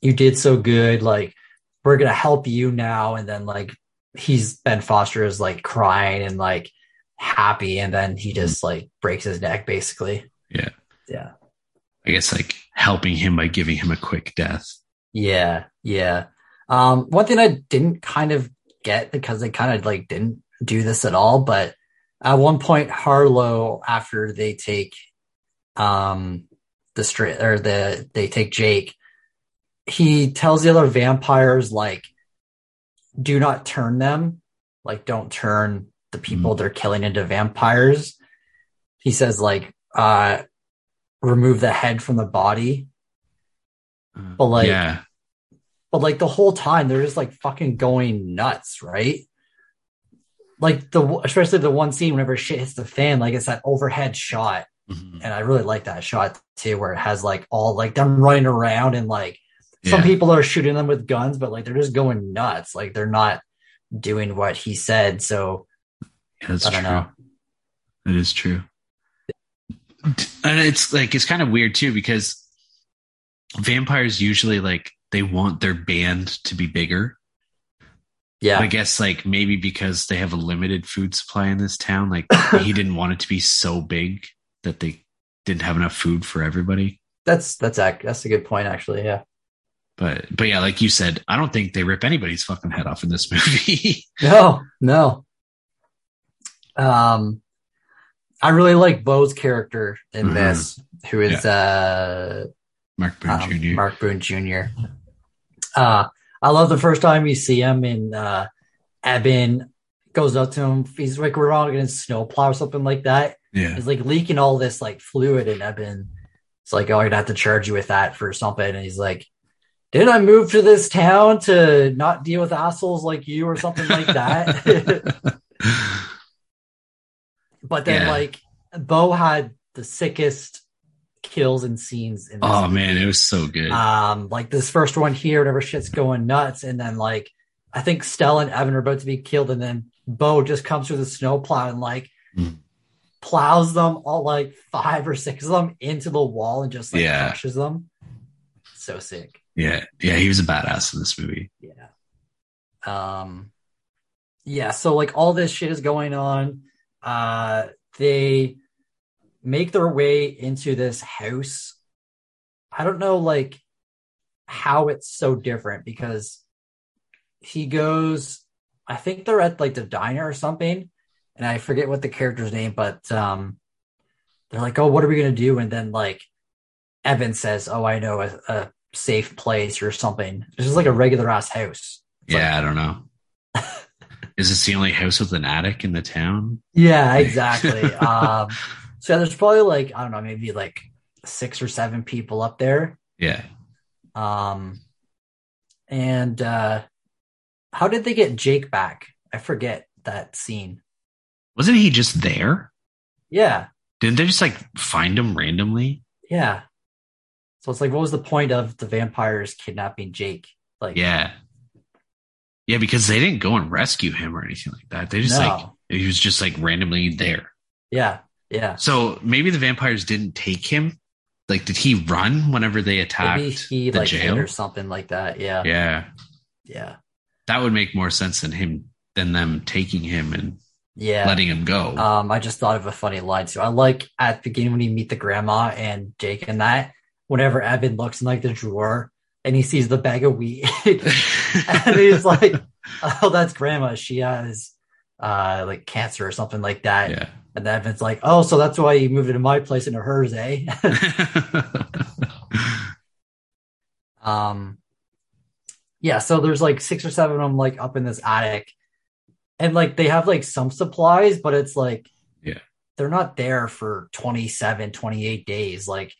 you did so good, like we're gonna help you now and then like he's Ben Foster is like crying and like happy and then he mm-hmm. just like breaks his neck basically. Yeah. Yeah. I guess like helping him by giving him a quick death. Yeah, yeah. Um, one thing I didn't kind of get because they kind of like didn't do this at all, but at one point Harlow, after they take um the straight or the they take Jake, he tells the other vampires like do not turn them, like don't turn the people they're killing into vampires. He says like uh remove the head from the body But, like, yeah, but like the whole time they're just like fucking going nuts, right? Like the especially the one scene whenever shit hits the fan, like it's that overhead shot, Mhm. and I really like that shot too, where it has like all like them running around and like some Yeah. people are shooting them with guns, but like they're just going nuts, like they're not doing what he said. So Yeah, that's I don't true. know. It is true. And it's like it's kind of weird too because vampires usually like they want their band to be bigger. yeah, I guess like maybe because they have a limited food supply in this town, like <coughs> he didn't want it to be so big that they didn't have enough food for everybody. that's that's ac- that's a good point actually. Yeah, But but yeah, like you said, I don't think they rip anybody's fucking head off in this <laughs> movie. no, no. Um, I really like Beau's character in Mhm. this, who is uh Mark Boone um, Jr. Mark Boone Jr. Uh, I love the first time you see him in uh, Eben goes up to him. He's like, we're all going to snowplow or something like that. yeah. He's like leaking all this like fluid in Eben. It's like, oh, I'd have to charge you with that for something. And he's like, didn't I move to this town to not deal with assholes like you or something like that? <laughs> but then Yeah. like Beau had the sickest kills and scenes in oh movie. man, it was so good. Um, like this first one here, whatever shit's going nuts, and then like I think Stella and Evan are about to be killed, and then Beau just comes through the snowplow and like Mm. plows them all like five or six of them into the wall and just like Yeah. crushes them. So sick. yeah, yeah, he was a badass in this movie. Yeah. Um yeah, so like all this shit is going on. Uh they make their way into this house. I don't know like how it's so different because he goes I think they're at like the diner or something and I forget what the character's name but um they're like, "Oh, what are we going to do?" and then like Evan says, "Oh, I know a, a safe place or something." This is like a regular ass house. It's like- yeah, I don't know. <laughs> Is this the only house with an attic in the town? Yeah, exactly. <laughs> um, so there's probably like I don't know, maybe like six or seven people up there. Yeah. Um, and uh, how did they get Jake back? I forget that scene. Wasn't he just there? Yeah, Didn't they just like find him randomly? yeah. So it's like, what was the point of the vampires kidnapping Jake? Like, Yeah. Yeah, because they didn't go and rescue him or anything like that. They just no. like he was just like randomly there. yeah, yeah. So maybe the vampires didn't take him. Like, did he run whenever they attacked Maybe he the like jail? or something like that. Yeah, Yeah, yeah, that would make more sense than him than them taking him and yeah. letting him go. Um, I just thought of a funny line too. I like at the beginning when you meet the grandma and Jake and that, whenever Evan looks in like the drawer and he sees the bag of wheat <laughs> and he's like, <laughs> Oh, that's grandma. She has uh like cancer or something like that. yeah. And then it's like, Oh, so that's why you moved into my place into hers, eh? <laughs> um yeah, so there's like six or seven of them like up in this attic. And like they have like some supplies, but it's like Yeah. they're not there for 27, 28 days. Like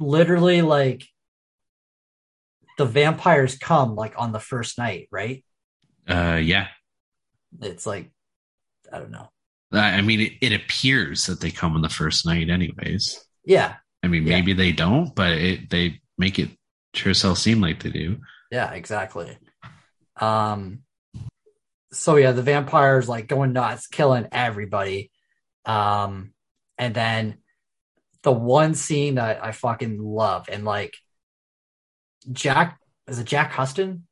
literally like the vampires come like on the first night, right? uh, yeah. It's like I don't know. I mean, it, it appears that they come on the first night, anyways. Yeah, I mean, Yeah. maybe they don't, but it, they make it sure as hell seem like they do. yeah, exactly. Um, so yeah, the vampires like going nuts, killing everybody. Um, and then the one scene that I fucking love, and like Jack is it Jack Huston?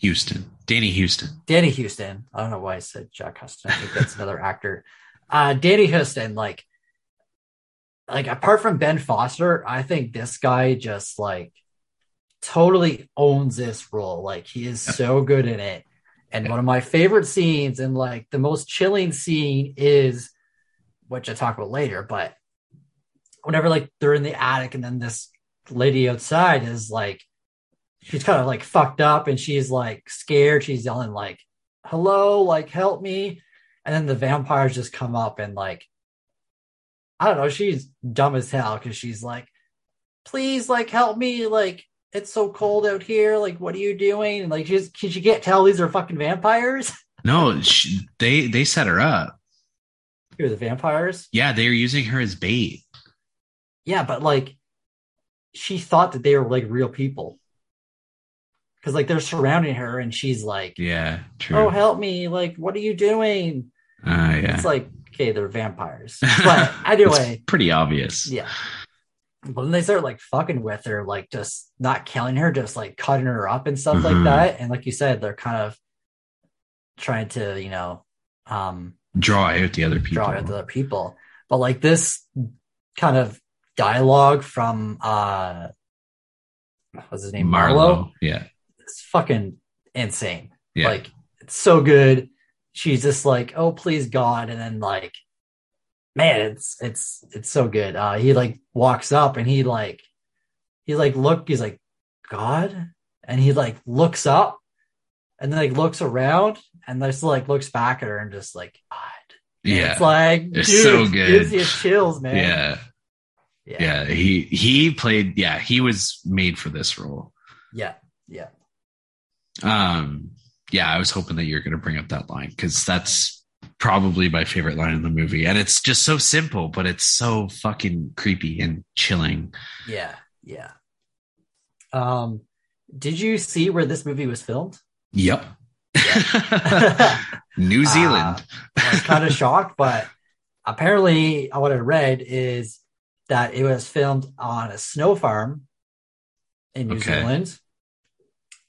Houston, Danny Huston. Danny Huston. I don't know why I said Jack Huston. I think that's another actor. Uh, Danny Huston, like, like apart from Ben Foster, I think this guy just like totally owns this role. Like he is Yeah. so good in it. And one of my favorite scenes and like the most chilling scene is, which I talk about later, but whenever like they're in the attic and then this lady outside is like she's kind of like fucked up and she's like scared. She's yelling like, hello, like help me. And then the vampires just come up and like, I don't know, she's dumb as hell because she's like, please like help me. Like it's so cold out here. Like, what are you doing? And like, she's, she, can't tell these are fucking vampires. <laughs> No, she, they they set her up. Who the vampires? Yeah, they were using her as bait. Yeah, but like, she thought that they were like real people. Cause like they're surrounding her and she's like, Yeah, true. oh, help me. Like, what are you doing? uh, yeah, It's like, okay, they're vampires. <laughs> But anyway, It's pretty obvious. yeah. But then they start like fucking with her, like just not killing her, just like cutting her up and stuff Mhm. like that. And like you said, they're kind of trying to, you know, um Draw out the other people. draw out the other people. But like this kind of dialogue from uh what's his name? Marlow. Yeah, It's fucking insane. yeah. Like it's so good. She's just like, oh please God, and then like, man, it's it's it's so good. Uh, he like walks up and he like, he like look, he's like, God, and he like looks up, and then like looks around and just like looks back at her and just like, God, yeah, it's like, It's dude, so good. gives you chills, man. yeah, yeah, yeah. He he played. Yeah, he was made for this role. yeah, yeah. Um, yeah, I was hoping that you're going to bring up that line because that's probably my favorite line in the movie, and it's just so simple, but it's so fucking creepy and chilling. Yeah, yeah. Um, did you see where this movie was filmed? Yep. <laughs> <laughs> New Uh, Zealand. I was kind of shocked, but apparently, what I read is that it was filmed on a snow farm in New Okay. Zealand.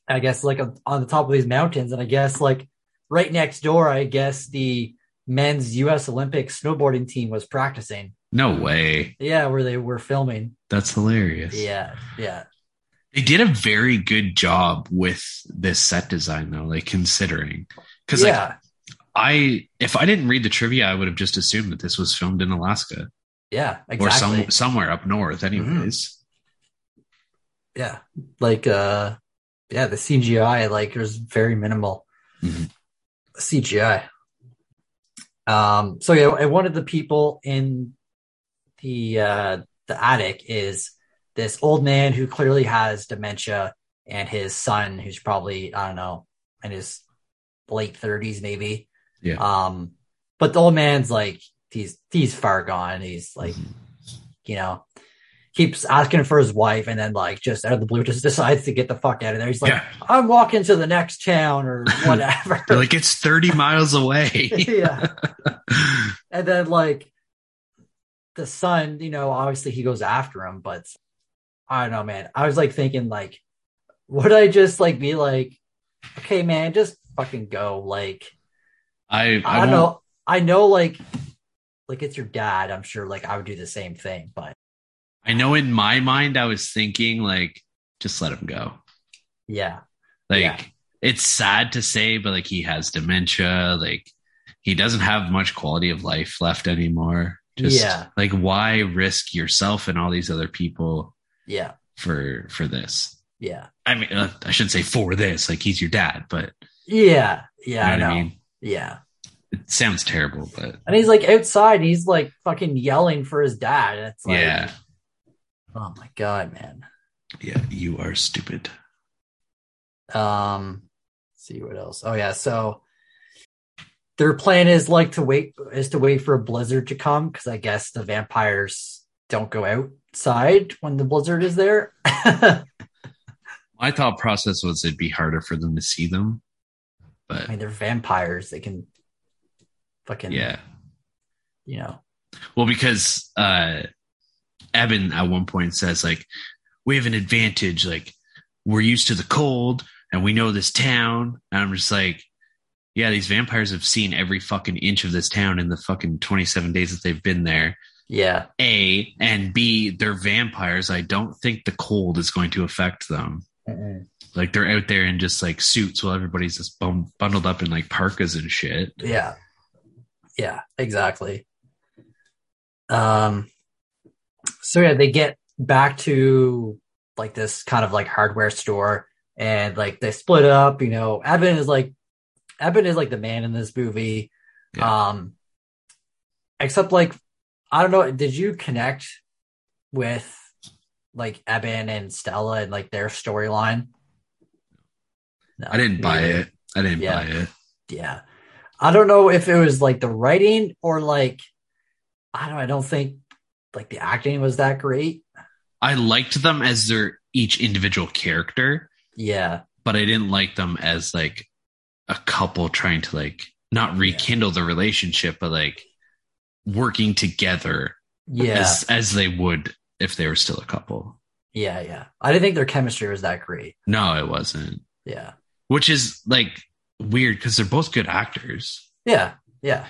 I guess like on the top of these mountains, and I guess like right next door, I guess the men's U.S. Olympic snowboarding team was practicing. no way. Yeah, where they were filming. That's hilarious. Yeah, yeah, They did a very good job with this set design though, like considering. Because like yeah, I if I didn't read the trivia, I would have just assumed that this was filmed in Alaska yeah, exactly. or some somewhere up north, anyways. yeah, like uh, yeah, the CGI like there's very minimal Mhm. CGI. Um, so yeah, and one of the people in the uh the attic is this old man who clearly has dementia, and his son who's probably I don't know in his late thirties maybe. Yeah. Um, but the old man's like he's he's far gone. He's like Mhm. you know, keeps asking for his wife and then like just out of the blue just decides to get the fuck out of there. He's like, yeah. I'm walking to the next town or <laughs> whatever. Like it's 30 miles away. <laughs> yeah. And then like the son, you know, obviously he goes after him, but I don't know, man. I was like thinking like, would I just like be like, okay, man, just fucking go. Like, I, I, I, don't know. I know like like it's your dad. I'm sure like I would do the same thing, but I know in my mind I was thinking like just let him go. yeah. Like Yeah. it's sad to say, but like he has dementia. Like he doesn't have much quality of life left anymore. Just Yeah. like why risk yourself and all these other people Yeah. for for this? Yeah. I mean, uh, I shouldn't say for this. Like he's your dad, but Yeah. Yeah. you know I know. I mean. Yeah. It sounds terrible, but And he's like outside, and he's like fucking yelling for his dad. It's like, yeah, oh my god, man. yeah, you are stupid. Um, see what else. Oh yeah, so their plan is like to wait is to wait for a blizzard to come because I guess the vampires don't go outside when the blizzard is there. My thought process was it'd be harder for them to see them, but I mean, they're vampires. They can fucking yeah. you know. Well, because uh Evan at one point says like we have an advantage, like we're used to the cold and we know this town. And I'm just like, yeah, these vampires have seen every fucking inch of this town in the fucking 27 days that they've been there. Yeah, A and B, they're vampires. I don't think the cold is going to affect them. Like they're out there in just like suits while everybody's just bum- bundled up in like parkas and shit. yeah, yeah, exactly. Um, so yeah, they get back to like this kind of like hardware store, and like they split up. You know, Evan is like Evan is like the man in this movie. Um, except like I don't know. Did you connect with like Eben and Stella and like their storyline? No, I didn't buy it. I didn't Yeah. buy it. Yeah. I don't know if it was like the writing or like I don't I don't think like the acting was that great. I liked them as their each individual character, Yeah. but I didn't like them as like a couple trying to like not rekindle the relationship, but like working together Yeah. as as they would if they were still a couple. yeah, yeah. I didn't think their chemistry was that great. No, it wasn't. Yeah. Which is like weird because they're both good actors. Yeah. Yeah.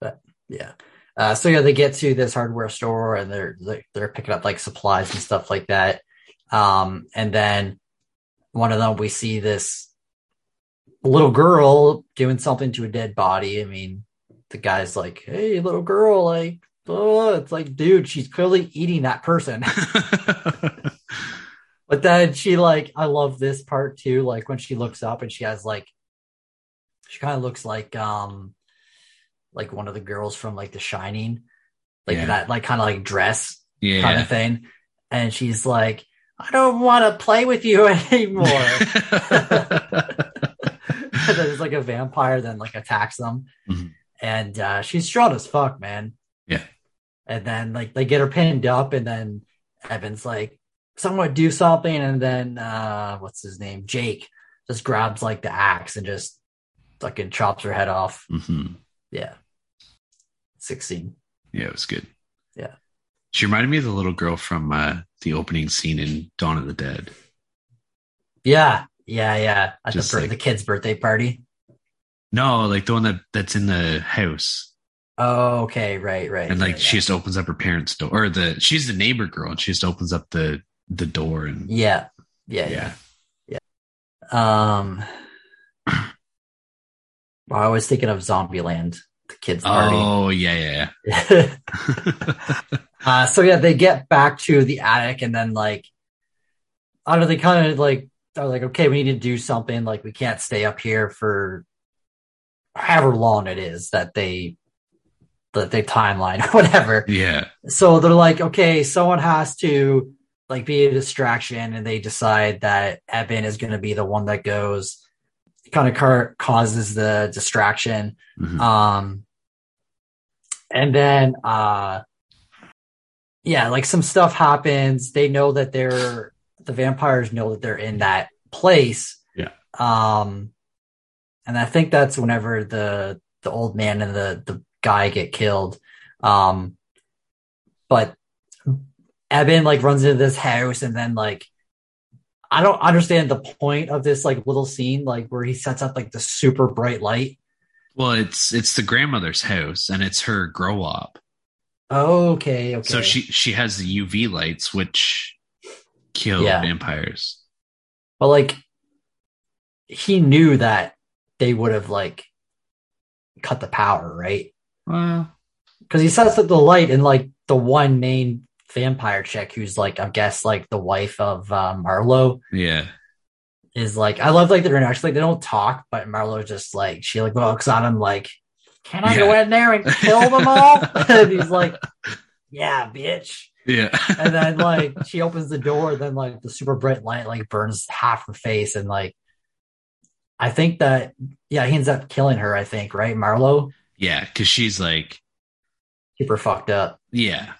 But yeah. Uh, so yeah, they get to this hardware store and they're they're- picking up like supplies and stuff like that. Um, and then one of them we see this little girl doing something to a dead body. I mean, the guy's like, "Hey, little girl," like, oh, it's like, dude, she's clearly eating that person. <laughs> but then she like, I love this part too. Like when she looks up and she has like, she kind of looks like um, like one of the girls from like The Shining, like Yeah. that, like kind of like dress kind of thing. And she's like, I don't want to play with you <laughs> anymore. <laughs> <laughs> then like a vampire then like attacks them Mhm. and uh she's strong as fuck man Yeah. and then like they get her pinned up and then evan's like someone do something and then uh what's his name jake just grabs like the axe and just fucking chops her head off Mhm. yeah 16 Yeah, it was good. Yeah. She reminded me of the little girl from uh, the opening scene in Dawn of the Dead. yeah yeah yeah. At the, Just bir- like- the kid's birthday party? No, like the one that that's in the house, oh okay right right. And like yeah, she just opens up her parents' door, or the she's the neighbor girl, and she just opens up the the door, and yeah yeah. Yeah, yeah, Um, <clears throat> well, I was thinking of Zombieland, the kids' party. oh yeah, yeah, yeah. <laughs> uh, so yeah, they get back to the attic, and then like, I don't know, they kind of like are like, okay, we need to do something. Like, we can't stay up here for however long it is that they that they timeline or <laughs> whatever. yeah, So they're like, okay, someone has to like be a distraction, and they decide that Evan is going to be the one that goes, kind of car- causes the distraction. Mhm. Um, and then, uh, yeah, like some stuff happens. They know that they're the vampires know that they're in that place. Yeah. Um, and I think that's whenever the the old man and the the guy get killed. Um, but Evan like runs into this house and then like I don't understand the point of this like little scene like where he sets up like the super bright light. Well, it's it's the grandmother's house, and it's her grow up. Okay, okay. So she she has the UV lights, which kill Yeah. vampires. but like he knew that they would have like cut the power, right? Well, Because he sets up the light in like the one main vampire chick who's like I guess like the wife of uh, Marlow yeah, is like I love like their interaction. Like they don't talk, but Marlow just like she like looks on him like, "Can I go in there and <laughs> kill them all?" <laughs> and he's like, "Yeah, bitch." yeah, And then <laughs> like she opens the door, then like the super bright light like burns half her face, and like I think that yeah, he ends up killing her. I think right, Marlow, Yeah, because she's like, super fucked up. yeah,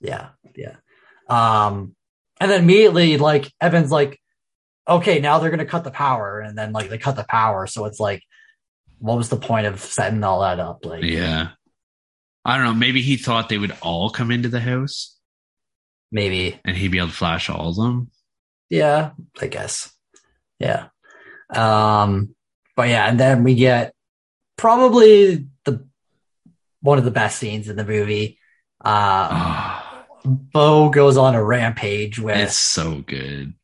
Yeah, yeah. Um, and then immediately, like Evan's like, okay, now they're gonna cut the power, and then like they cut the power, so it's like, what was the point of setting all that up? Like, yeah. I don't know. Maybe he thought they would all come into the house maybe, and he'd be able to flash all of them. yeah, I guess, yeah. Um, but yeah, and then we get probably the one of the best scenes in the movie. Uh, Oh, Beau goes on a rampage with. it's so good.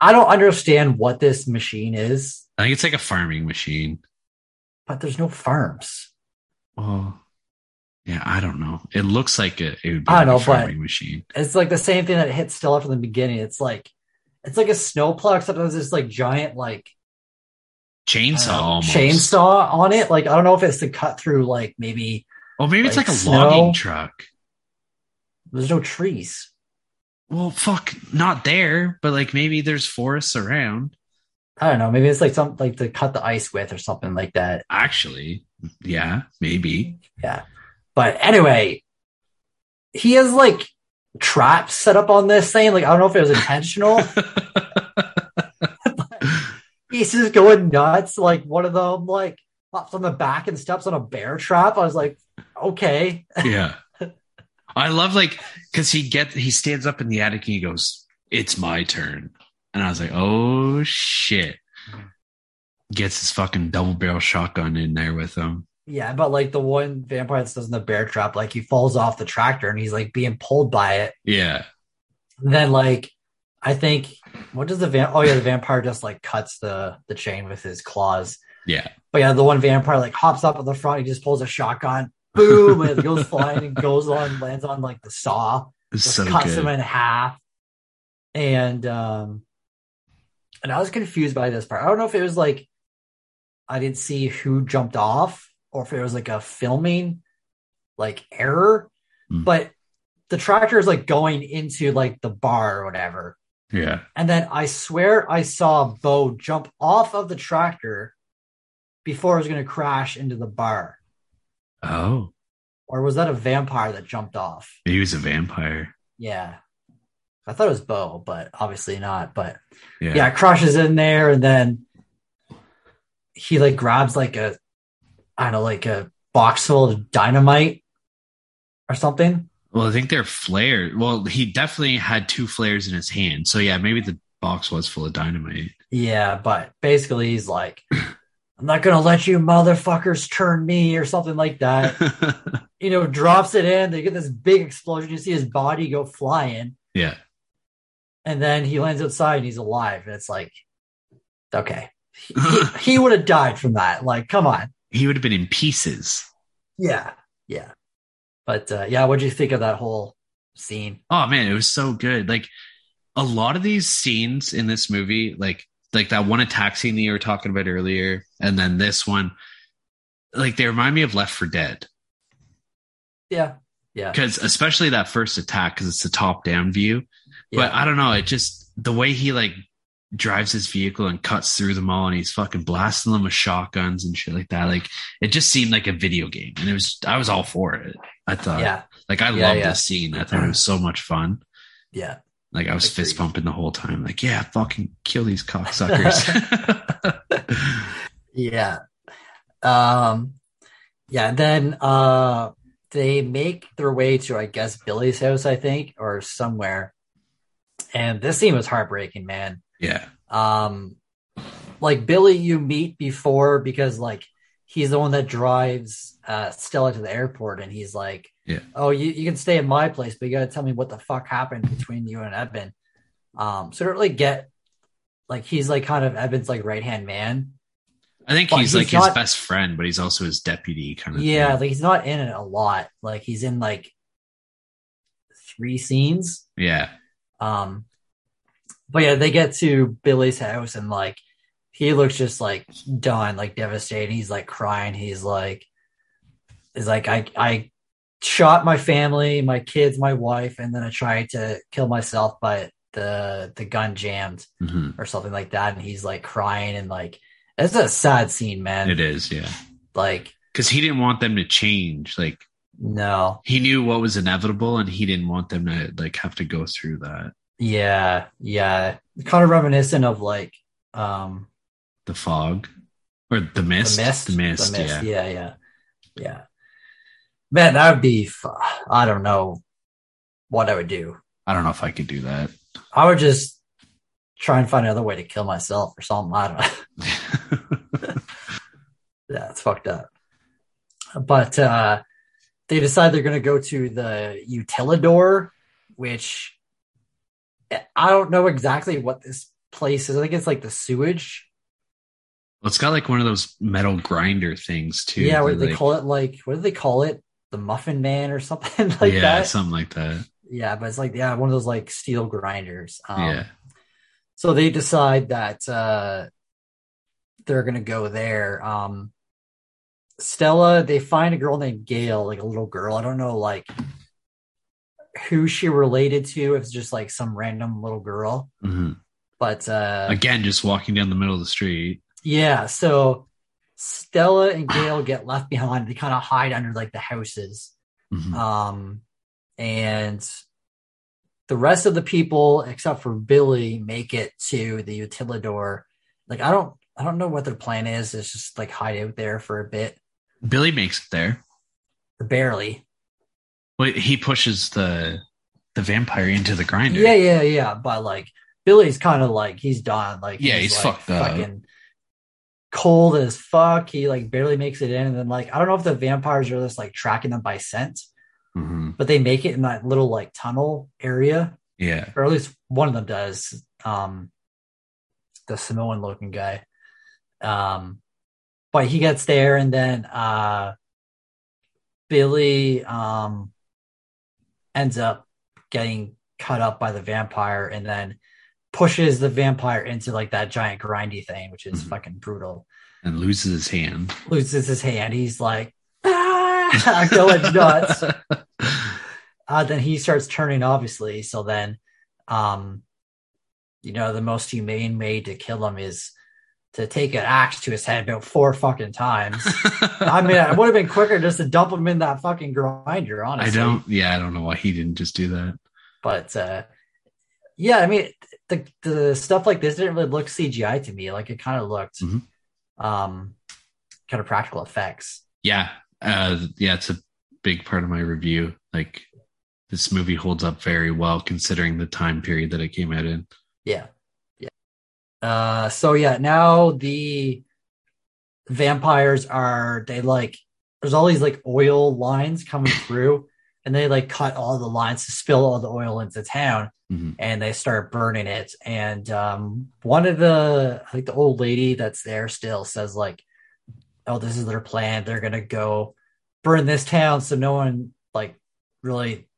I don't understand what this machine is, I think it's like a farming machine. but there's no farms. Oh, yeah. I don't know. It looks like a, it would be I like know, a farming machine. It's like the same thing that hits Stella from the beginning. It's like it's like a snowplow, except there's this like giant like Chainsaw know, almost. chainsaw on it. Like I don't know if it's to cut through like maybe Oh, maybe it's like like a snow. logging truck. There's no trees. Well, fuck, not there, but like maybe there's forests around. I don't know. Maybe it's like something like to cut the ice with or something like that. Actually, yeah, maybe. Yeah. But anyway, he has like traps set up on this thing. Like I don't know if it was intentional. <laughs> <laughs> He's just going nuts. Like one of them like hops on the back and steps on a bear trap. I was like, okay. yeah. I love like because he get he stands up in the attic and he goes, "It's my turn," and I was like, "Oh shit!" Mm-hmm. Gets his fucking double barrel shotgun in there with him. Yeah, but like the one vampire that's does in the bear trap, like he falls off the tractor and he's like being pulled by it. Yeah, And then like I think what does the van oh yeah, the vampire just like cuts the the chain with his claws. yeah, But yeah, the one vampire like hops up at the front, he just pulls a shotgun, boom, and it goes flying and goes on, lands on like the saw, it's so cuts him in half. And um and I was confused by this part. I don't know if it was like I didn't see who jumped off or if it was like a filming like error, Hmm. but the tractor is like going into like the bar or whatever. Yeah, And then I swear I saw Beau jump off of the tractor before it was going to crash into the bar. Oh, Or was that a vampire that jumped off? he was a vampire. Yeah. I thought it was Beau, but obviously not. But Yeah, yeah, it crashes in there and then he like grabs like a, I don't know, like a box full of dynamite or something. Well, I think they're flares. Well, he definitely had two flares in his hand. So yeah, maybe the box was full of dynamite. Yeah, but basically he's like, I'm not going to let you motherfuckers turn me or something like that. <laughs> you know, drops it in. They get this big explosion. You see his body go flying, yeah, and then he lands outside and he's alive. And it's like, okay, he, he, <laughs> he would have died from that. Like, come on. he would have been in pieces. Yeah, yeah. But uh, yeah, what do you think of that whole scene? Oh man, it was so good. Like a lot of these scenes in this movie, like like that one attack scene that you were talking about earlier, and then this one, like they remind me of Left 4 Dead. Yeah, yeah, Because especially that first attack, because it's a top down view. But. I don't know, it just the way he like drives his vehicle and cuts through them all and he's fucking blasting them with shotguns and shit like that. Like it just seemed like a video game. And it was I was all for it. I thought yeah, like I Yeah, love yeah. this scene. I thought it was so much fun. yeah. Like I was Agreed. fist pumping the whole time. Like, yeah, fucking kill these cocksuckers. <laughs> Yeah. Um yeah, and then uh they make their way to I guess Billy's house, I think, or somewhere. And this scene was heartbreaking, man. yeah. Um like Billy you meet before because like he's the one that drives uh Stella to the airport and he's like, Yeah. Oh, you, you can stay at my place, but you gotta tell me what the fuck happened between you and Eben. Um so to really get like he's like kind of Eben's like right hand man. I think he's, he's like not- his best friend, but he's also his deputy kind of Yeah, thing. like he's not in it a lot. Like he's in like three scenes. Yeah. Um but yeah, they get to Billy's house and like he looks just like done, like devastated. He's like crying. He's like is like I I shot my family, my kids, my wife, and then I tried to kill myself, but the the gun jammed Mhm. or something like that. And he's like crying and like It's a sad scene, man. It is, yeah. Like, Because he didn't want them to change. Like no. he knew what was inevitable, and he didn't want them to like have to go through that. Yeah, yeah. Kind of reminiscent of like um The fog or the mist. the mist. The mist. yeah. yeah, yeah, yeah. Man, that would be. I don't know what I would do. I don't know if I could do that. I would just try and find another way to kill myself or something. I don't know. <laughs> <laughs> yeah, it's fucked up. But uh, they decide they're going to go to the Utilidor, which I don't know exactly what this place is. I think it's like the sewage. Well, it's got like one of those metal grinder things too. yeah, what they like- call it? Like, what do they call it? The Muffin Man or something <laughs> like yeah, that. something like that. Yeah, but it's like yeah, one of those like steel grinders. Um, yeah. So they decide that uh, they're gonna go there. Um, Stella, they find a girl named Gail, like a little girl. I don't know like who she related to. It's just like some random little girl, Mhm. but uh, Again, just walking down the middle of the street. yeah. So Stella and Gail get left behind. They kind of hide under like the houses. Mhm. Um, and the rest of the people, except for Billy, make it to the Utilidor. Like I don't, I don't know what their plan is. It's just like hide out there for a bit, Billy makes it there. barely. Wait, he pushes the the vampire into the grinder. Yeah, yeah, yeah. But like Billy's kind of like he's done. Like Yeah, he's like, fucked up. Cold as fuck. He like barely makes it in, and then like I don't know if the vampires are just like tracking them by scent, Mhm. but they make it in that little like tunnel area. Yeah. or at least one of them does. Um, the Samoan looking guy. Um, but he gets there, and then uh, Billy um ends up getting cut up by the vampire, and then pushes the vampire into like that giant grindy thing, which is Mhm. fucking brutal. And loses his hand. Loses his hand. He's like, ah, <laughs> going nuts. <laughs> uh, then he starts turning obviously so then um you know the most humane way to kill him is to take an axe to his head about four fucking times <laughs> i mean it would have been quicker just to dump him in that fucking grinder honestly. I don't. Yeah, I don't know why he didn't just do that. but uh yeah i mean the the stuff like this didn't really look cgi to me like it kind of looked Mhm. um kind of practical effects Yeah. Uh, yeah, it's a big part of my review. Like, this movie holds up very well considering the time period that it came out in. Yeah. Yeah. Uh so yeah, now the vampires are they like there's all these like oil lines coming through and they like cut all the lines to spill all the oil into town Mhm. and they start burning it. And um one of the like the old lady that's there still says like oh this is their plan. They're going to go burn this town. So no one like really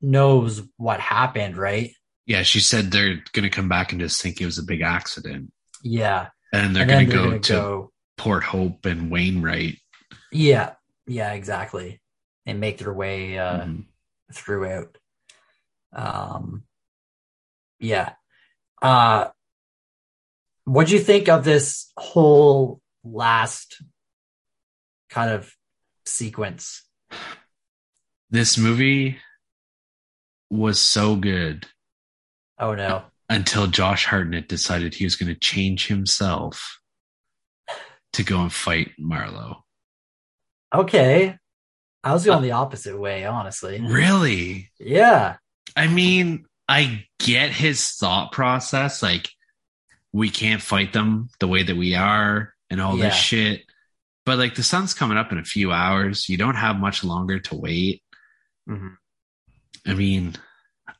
knows what happened right? Yeah, she said they're going to come back and just think it was a big accident. yeah. And they're and gonna they're go gonna to go Point Hope and Wainwright. yeah. Yeah exactly and make their way uh Mhm. throughout. Um yeah. Uh what do you think of this whole last kind of sequence? This movie was so good. Oh no. Until Josh Hartnett decided he was going to change himself to go and fight Marlow. okay i was going the opposite way honestly Really? yeah I mean, I get his thought process. Like, we can't fight them the way that we are and all Yeah. this shit. But, like, the sun's coming up in a few hours. You don't have much longer to wait. Mhm. I mean,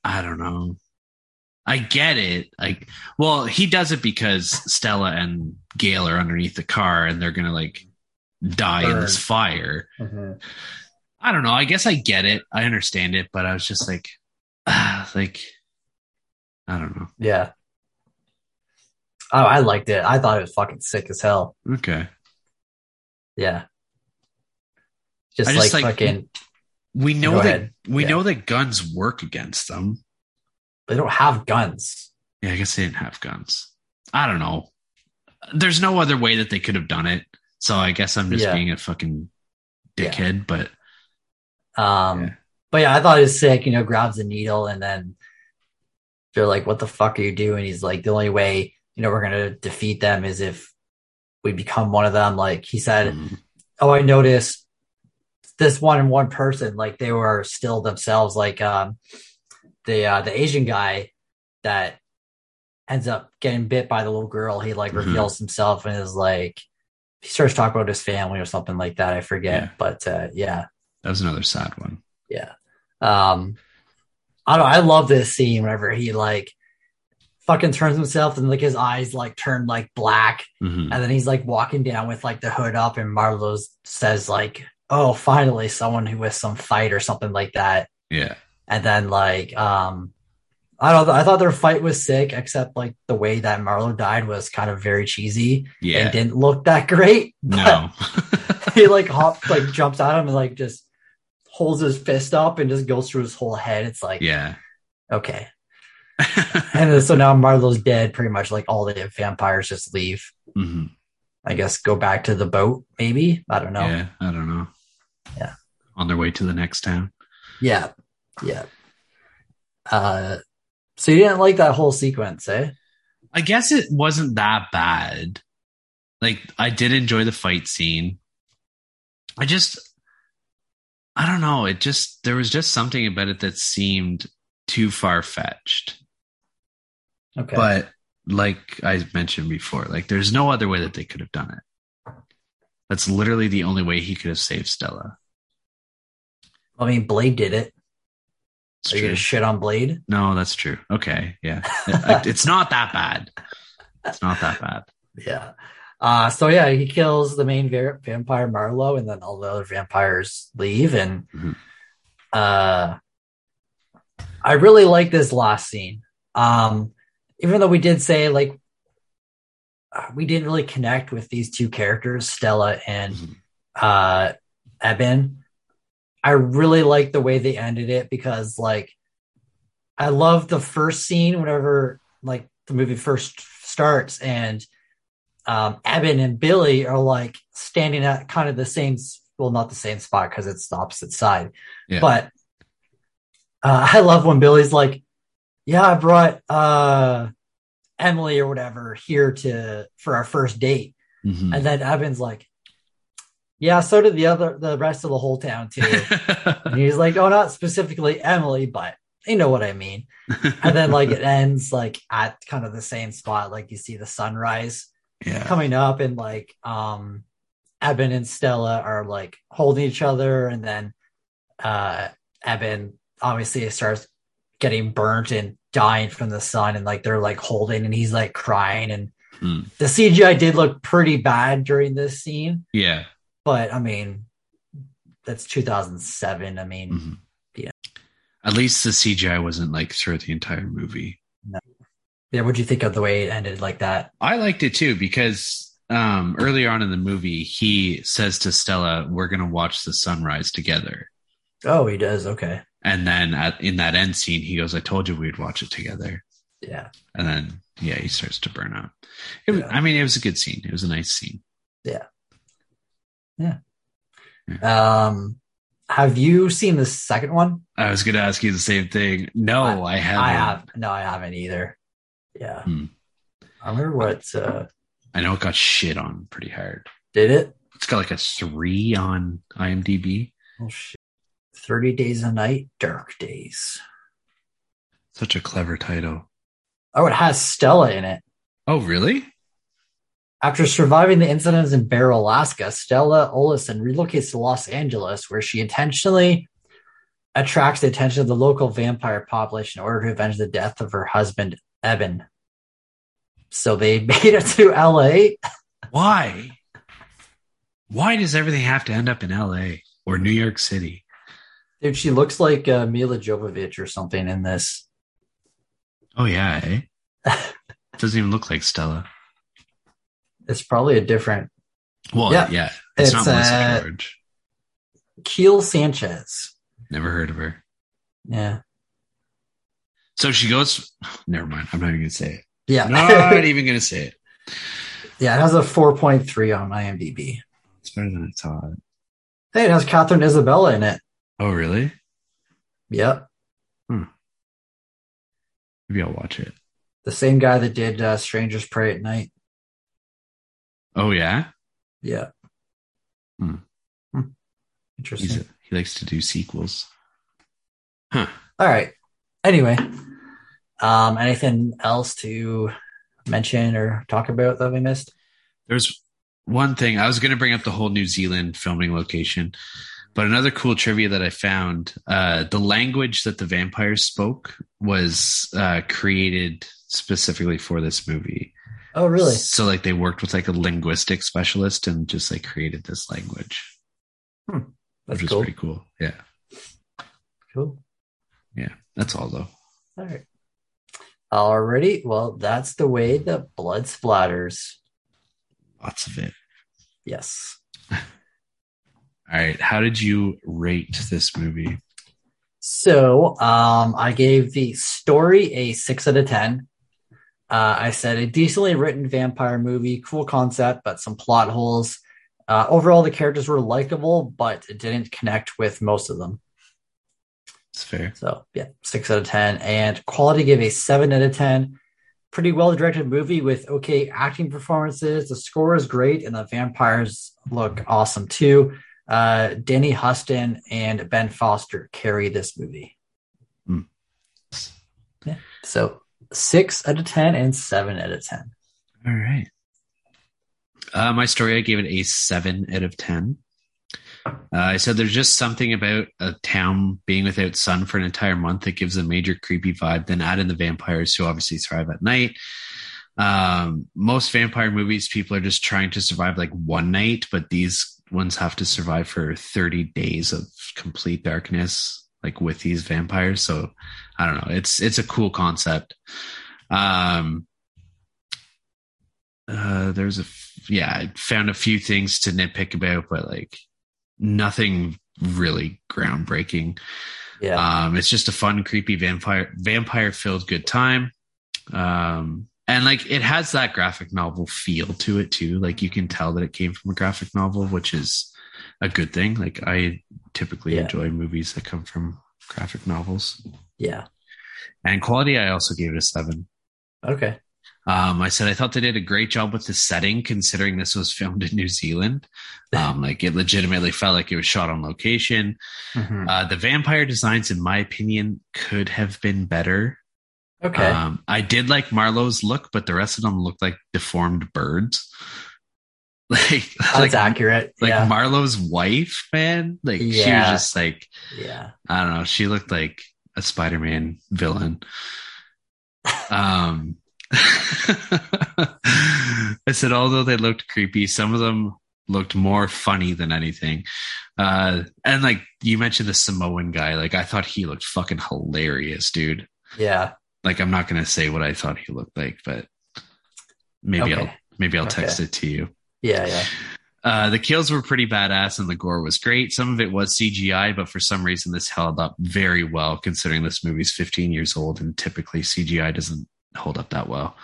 I don't know. I get it. Like, well, he does it because Stella and Gail are underneath the car and they're gonna like die in this Burn. fire. I don't know. I guess I get it. I understand it, but I was just like, ah, <sighs> like, I don't know. yeah oh i liked it i thought it was fucking sick as hell Okay, yeah just, just, like, like, fucking we know that ahead. we Yeah. know that guns work against them. they don't have guns Yeah, I guess they didn't have guns. I don't know. there's no other way that they could have done it. So I guess I'm just Yeah. being a fucking Yeah. dickhead. But Um, Yeah. but yeah, I thought it was sick. You know, grabs a needle and then they're like, "What the fuck are you doing?" He's like, "The only way you know we're gonna defeat them is if we become one of them." Like he said, mm, "Oh, I noticed this one and one person, like they were still themselves. Like um, the uh, the Asian guy that ends up getting bit by the little girl. He like Mhm. reveals himself and is like." He starts talking about his family or something like that. I forget, Yeah. but uh, yeah, that was another sad one. yeah. Um I don't I love this scene whenever he like fucking turns himself and like his eyes like turn like black Mhm. and then he's like walking down with like the hood up and Marlow says like, Oh, finally someone who with some fight or something like that. Yeah. And then like um I don't know, I thought their fight was sick, except like the way that Marlow died was kind of very cheesy Yeah. and didn't look that great. No. <laughs> he like hops like jumps at him and like just holds his fist up and just goes through his whole head. It's like yeah. okay. <laughs> And so now Marlow's dead, pretty much like all the vampires just leave. Mhm. I guess go back to the boat, maybe. I don't know. Yeah. Yeah. I don't know. Yeah. On their way to the next town. Yeah. Yeah. Uh so you didn't like that whole sequence, eh? I guess it wasn't that bad. Like I did enjoy the fight scene. I just I don't know, it just there was just something about it that seemed too far fetched. Okay. But like I mentioned before, like there's no other way that they could have done it. That's literally the only way he could have saved Stella. I mean Blade did it. It's Are you true. gonna shit on Blade? No, that's true. Okay, yeah. <laughs> It- it's not that bad. It's not that bad. Yeah. Uh, so yeah, he kills the main va- vampire Marlow, and then all the other vampires leave. And Mhm. uh, I really like this last scene. Um, even though we did say like uh, we didn't really connect with these two characters, Stella and Mhm. uh, Eben. I really like the way they ended it because like I love the first scene whenever like the movie first starts and um Eben and Billy are like standing at kind of the same well not the same spot because it's the opposite side Yeah. but uh, <laughs> I love when Billy's like yeah I brought uh Emily or whatever here to for our first date Mhm. and then Eben's like yeah so did the other the rest of the whole town too <laughs> and he's like, oh, not specifically Emily, but you know what I mean. And then like it <laughs> ends like at kind of the same spot, like you see the sunrise yeah. coming up, and like um Eben and Stella are like holding each other, and then uh Eben obviously starts getting burnt and dying from the sun, and like they're like holding, and he's like crying, and Hmm. the CGI did look pretty bad during this scene, Yeah. but I mean. That's 2007. I mean, Mhm. Yeah. At least the CGI wasn't like throughout the entire movie. Yeah, what do you think of the way it ended like that? I liked it too because um, earlier on in the movie, he says to Stella, "We're gonna watch the sunrise together." Oh, he does. Okay. And then at, in that end scene, he goes, "I told you we'd watch it together." Yeah. And then yeah, he starts to burn out. It Yeah. I mean, it was a good scene. It was a nice scene. Yeah. Yeah. yeah. Um, have you seen the second one? I was gonna ask you the same thing. No, I, haven't. I have. No, I haven't either. Yeah. Hmm. I remember what uh I know it got shit on pretty hard. did it? It's got like a three on IMDb. Oh shit. 30 Days a Night, Dark Days. Such a clever title. Oh, it has Stella in it. Oh, really? After surviving the incidents in Barrow, Alaska, Stella Oleson relocates to Los Angeles, where she intentionally attracts the attention of the local vampire population in order to avenge the death of her husband, Eben. So they <laughs> made it to LA. Why? Why does everything have to end up in LA or New York City? Dude, she looks like uh, Milla Jovovich or something in this. Oh yeah, eh? <laughs> Doesn't even look like Stella. It's probably a different Well, Yeah. yeah, it's, It's, not Melissa uh, George. Kiele Sanchez. Never heard of her. Yeah. So she goes. Never mind. I'm not even gonna say it. Yeah. <laughs> Not even gonna say it. Yeah, it has a 4.3 on IMDb. It's better than I thought. Hey, it has Katharine Isabelle in it. Oh, really? Yep. Maybe I'll watch it. The same guy that did uh, Strangers Prey at Night. Oh, yeah? Yeah. Hmm. Hmm. Interesting. a, he likes to do sequels. Huh. All right. Anyway, um, anything else to mention or talk about that we missed? There's one thing I was going to bring up the whole New Zealand filming location, but another cool trivia that I found: uh, the language that the vampires spoke was uh, created specifically for this movie. Oh, really? So, like, they worked with like a linguistic specialist and just like created this language, That's which cool. pretty cool. Yeah, Cool. Yeah, that's all though. All right. Alrighty. Well, that's the way the blood splatters. Lots of it. Yes. <laughs> All right, how did you rate this movie? So um, I gave the story a six out of ten. Uh, I said a decently written vampire movie, cool concept, but some plot holes. Uh, overall, the characters were likable, but it didn't connect with most of them. It's fair. So yeah, six out of ten. And quality gave a seven out of ten. Pretty well directed movie with okay acting performances. The score is great, and the vampires look awesome too. Uh, Danny Huston and Ben Foster carry this movie. Hmm. Yeah. So six out of ten and seven out of ten. All right. Uh, my story, I gave it a seven out of 10. Uh, I said there's just something about a town being without sun for an entire month that gives a major creepy vibe. Then add in the vampires who obviously thrive at night. Um, most vampire movies, people are just trying to survive like one night, but these ones have to survive for 30 days of complete darkness, like with these vampires. So I don't know. It's it's a cool concept. Um, uh, there's a f- yeah, I found a few things to nitpick about, but like nothing really groundbreaking. Yeah. Um, it's just a fun, creepy vampire vampire filled good time. Um, and like it has that graphic novel feel to it too. Like you can tell that it came from a graphic novel, which is a good thing. Like I typically Yeah. enjoy movies that come from graphic novels. yeah. And quality, I also gave it a seven. Okay. Um, I said I thought they did a great job with the setting, considering this was filmed in New Zealand. Um, <laughs> like it legitimately felt like it was shot on location. Mhm. Uh, the vampire designs, in my opinion, could have been better. Okay. Um, I did like Marlow's look, but the rest of them looked like deformed birds. <laughs> Like, That's like, accurate. like yeah. Marlow's wife, man. Like she was just like, yeah. I don't know. She looked like a Spider-Man villain. <laughs> Um, <laughs> I said, although they looked creepy, some of them looked more funny than anything. Uh, and like you mentioned the Samoan guy, like I thought he looked fucking hilarious, dude. Yeah. Like I'm not gonna say what I thought he looked like, but maybe Okay. I'll maybe I'll text Okay. it to you. Yeah. Yeah. Uh, the kills were pretty badass and the gore was great. Some of it was CGI, but for some reason this held up very well considering this movie's 15 years old and typically CGI doesn't hold up that well.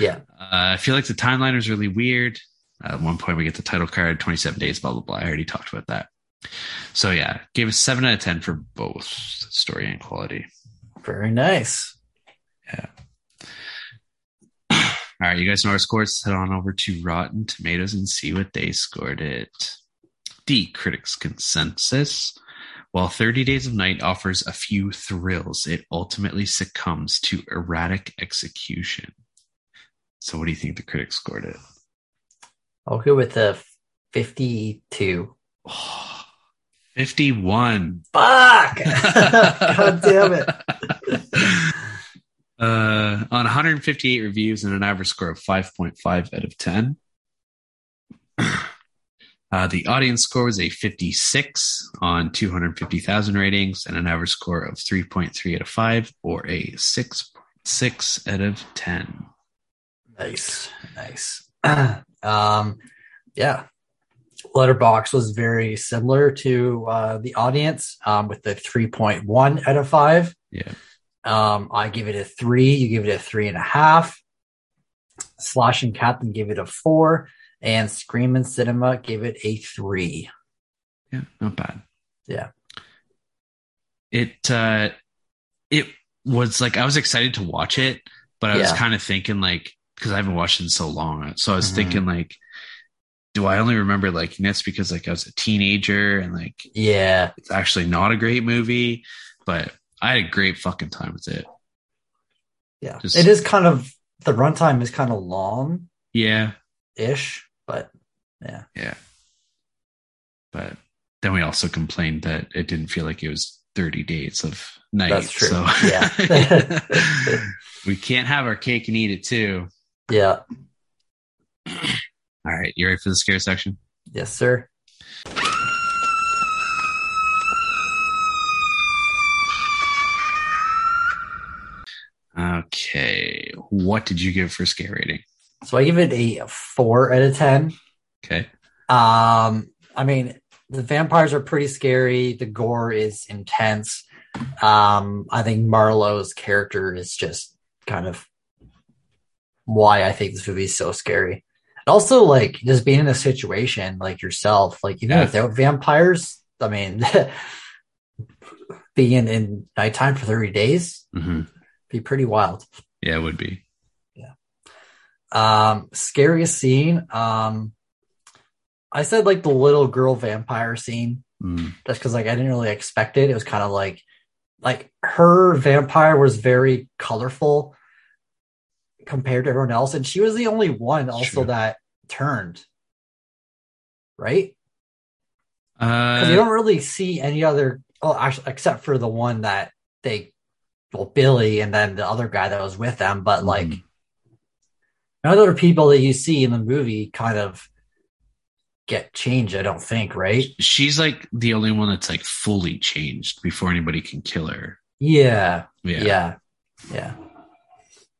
Yeah. Uh, I feel like the timeline is really weird. at one point we get the title card, 27 days, blah, blah, blah. I already talked about that. So yeah, gave a seven out of 10 for both story and quality. Very nice. Yeah. <clears throat> All right, you guys know our scores. Head on over to Rotten Tomatoes and see what they scored it. The critics' consensus. While 30 Days of Night offers a few thrills, it ultimately succumbs to erratic execution. So, what do you think the critics scored it? I'll go with a 52. Oh, <sighs> 51. Fuck! <laughs> God damn it. Uh, on 158 reviews and an average score of 5.5 out of 10. Uh, the audience score was a 56 on 250,000 ratings and an average score of 3.3 out of 5 or a 6.6 out of 10. Nice. Nice. <clears throat> um, yeah. Letterboxd was very similar to uh, the audience um, with the 3.1 out of 5. Yeah. Um, I give it a three. You give it a three and a half. Slashing Captain gave it a four, and Screaming Cinema gave it a three. Yeah, not bad. Yeah. It uh it was like I was excited to watch it, but I was kind of thinking like because I haven't watched it in so long. So I was Mhm. thinking like, do I only remember liking this because like I was a teenager and like Yeah, it's actually not a great movie, but I had a great fucking time with it. yeah. Just- it is kind of the runtime is kind of long Yeah, ish, but yeah, yeah. But then we also complained that it didn't feel like it was 30 days of night. That's true. So Yeah. <laughs> we can't have our cake and eat it too. yeah, All right, you ready for the scare section? yes, sir. Okay. What did you give for scare rating? So I give it a four out of ten. Okay. Um, I mean, the vampires are pretty scary. The gore is intense. Um, I think Marlow's character is just kind of why I think this movie is so scary. And also, like, just being in a situation like yourself, like, even Yeah. without vampires, I mean, <laughs> being in nighttime for 30 days hmm be pretty wild. Yeah, it would be. Um, scariest scene. Um, I said like the little girl vampire scene, Mm. just because like I didn't really expect it. It was kind of like, like her vampire was very colorful compared to everyone else, and she was the only one also True. that turned. Right? Because you Uh, don't really see any other. Oh, actually, except for the one that they, well, Billy, and then the other guy that was with them. But like, Mhm. The people that you see in the movie kind of get changed. I don't think, right? she's like the only one that's like fully changed before anybody can kill her. Yeah, Yeah. yeah, yeah.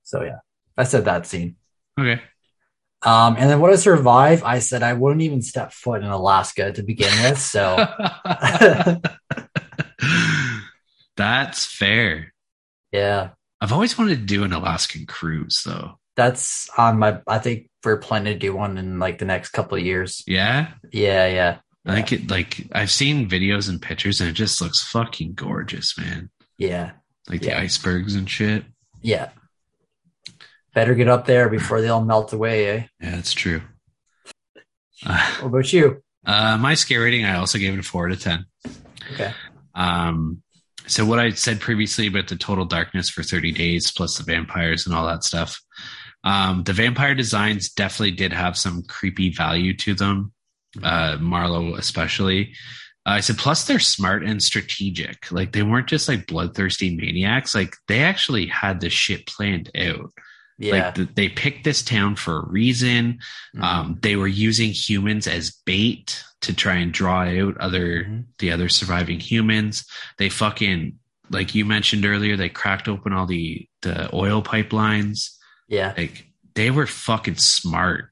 So yeah, I said that scene. Okay. Um, and then what I survive, I said I wouldn't even step foot in Alaska to begin with. So <laughs> That's fair. yeah, I've always wanted to do an Alaskan cruise though. That's on my. I think we're planning to do one in like the next couple of years. Yeah. Yeah, yeah, I think it like I've seen videos and pictures and it just looks fucking gorgeous, man. yeah, Like Yeah. the icebergs and shit. yeah. Better get up there before they all melt away. Eh? Yeah, that's true. Uh, <laughs> What about you? uh, my scare rating, I also gave it a four out of ten. Okay. Um, so what I said previously about the total darkness for 30 days plus the vampires and all that stuff. Um, the vampire designs definitely did have some creepy value to them. Uh, Marlow especially. Uh, I said, plus they're smart and strategic. Like they weren't just like bloodthirsty maniacs. Like they actually had this shit planned out. Yeah. Like th- they picked this town for a reason. Mhm. Um, they were using humans as bait to try and draw out other Mhm. the other surviving humans. They fucking like you mentioned earlier, they cracked open all the the oil pipelines. Yeah. Like they were fucking smart.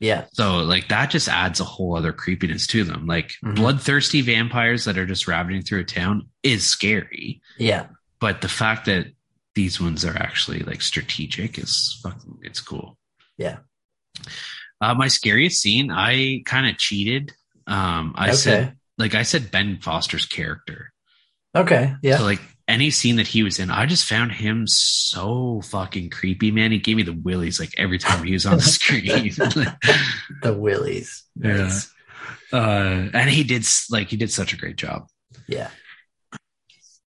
Yeah. So like that just adds a whole other creepiness to them. Like Mhm. bloodthirsty vampires that are just ravaging through a town is scary. Yeah. But the fact that these ones are actually like strategic is fucking it's cool. Yeah. Uh, my scariest scene, I kind of cheated. Um, I Okay. said like I said Ben Foster's character. Okay. Yeah. So like any scene that he was in, I just found him so fucking creepy, man. He gave me the willies like every time he was on the screen. <laughs> <laughs> the willies. Yeah. Nice. uh, and he did like he did such a great job. Yeah.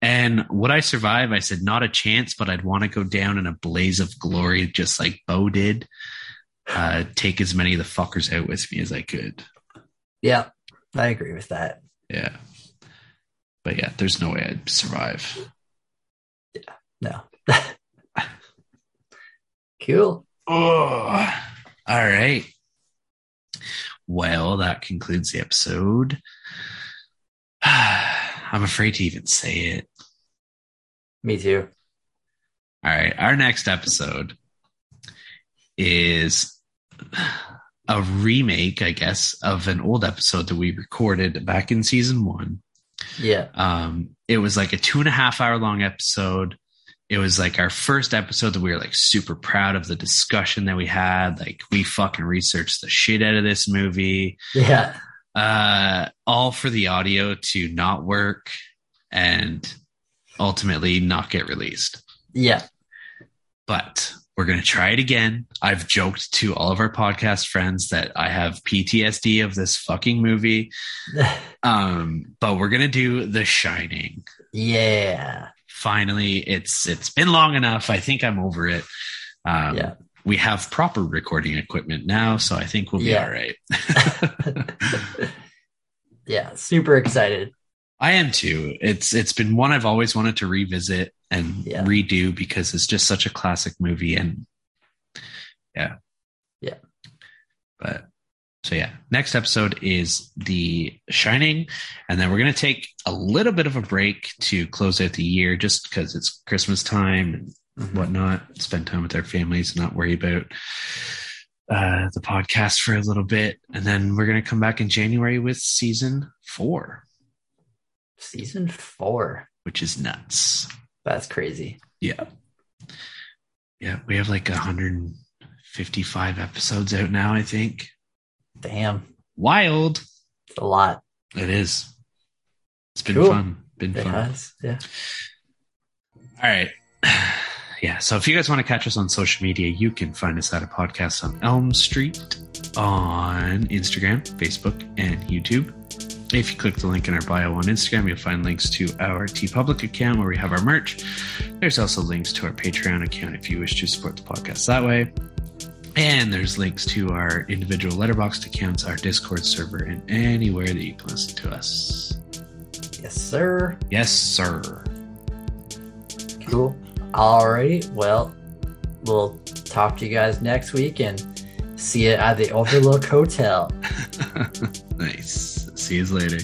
And would I survive? I said not a chance, but I'd want to go down in a blaze of glory, just like Beau did. Uh, take as many of the fuckers out with me as I could. Yeah. I agree with that. Yeah. But yeah, there's no way I'd survive. Yeah, no. <laughs> cool. Oh, all right. Well, that concludes the episode. <sighs> I'm afraid to even say it. Me too. All right. Our next episode is a remake, I guess, of an old episode that we recorded back in season one. Yeah. Um, it was like a two and a half hour long episode. it was like our first episode that we were like super proud of the discussion that we had. Like we fucking researched the shit out of this movie. Yeah. Uh, all for the audio to not work and ultimately not get released. Yeah. But we're going to try it again. I've joked to all of our podcast friends that I have PTSD of this fucking movie. <laughs> Um, but we're going to do The Shining. yeah. Finally, it's it's been long enough. I think I'm over it. Um, Yeah. we have proper recording equipment now, so I think we'll be Yeah. all right. <laughs> <laughs> yeah. Super excited. I am too. It's it's been one I've always wanted to revisit and Yeah. redo because it's just such a classic movie and yeah. Yeah. But so yeah, next episode is The Shining and then we're going to take a little bit of a break to close out the year just because it's Christmas time and whatnot, spend time with our families, and not worry about uh, the podcast for a little bit. And then we're going to come back in January with season four, Season four. which is nuts. That's crazy. Yeah. Yeah. We have like 155 episodes out now, I think. Damn. Wild. It's a lot. It is. It's been Cool. fun. Been It fun. has. Yeah. All right. <sighs> Yeah. So if you guys want to catch us on social media, you can find us at a podcast on Elm Street on Instagram, Facebook, and YouTube. If you click the link in our bio on Instagram, you'll find links to our TeePublic account where we have our merch. There's also links to our Patreon account if you wish to support the podcast that way. And there's links to our individual letterboxd accounts, our Discord server, and anywhere that you can listen to us. Yes, sir. Yes, sir. Cool. All right. Well, we'll talk to you guys next week and see you at the Overlook Hotel. <laughs> nice. See you later.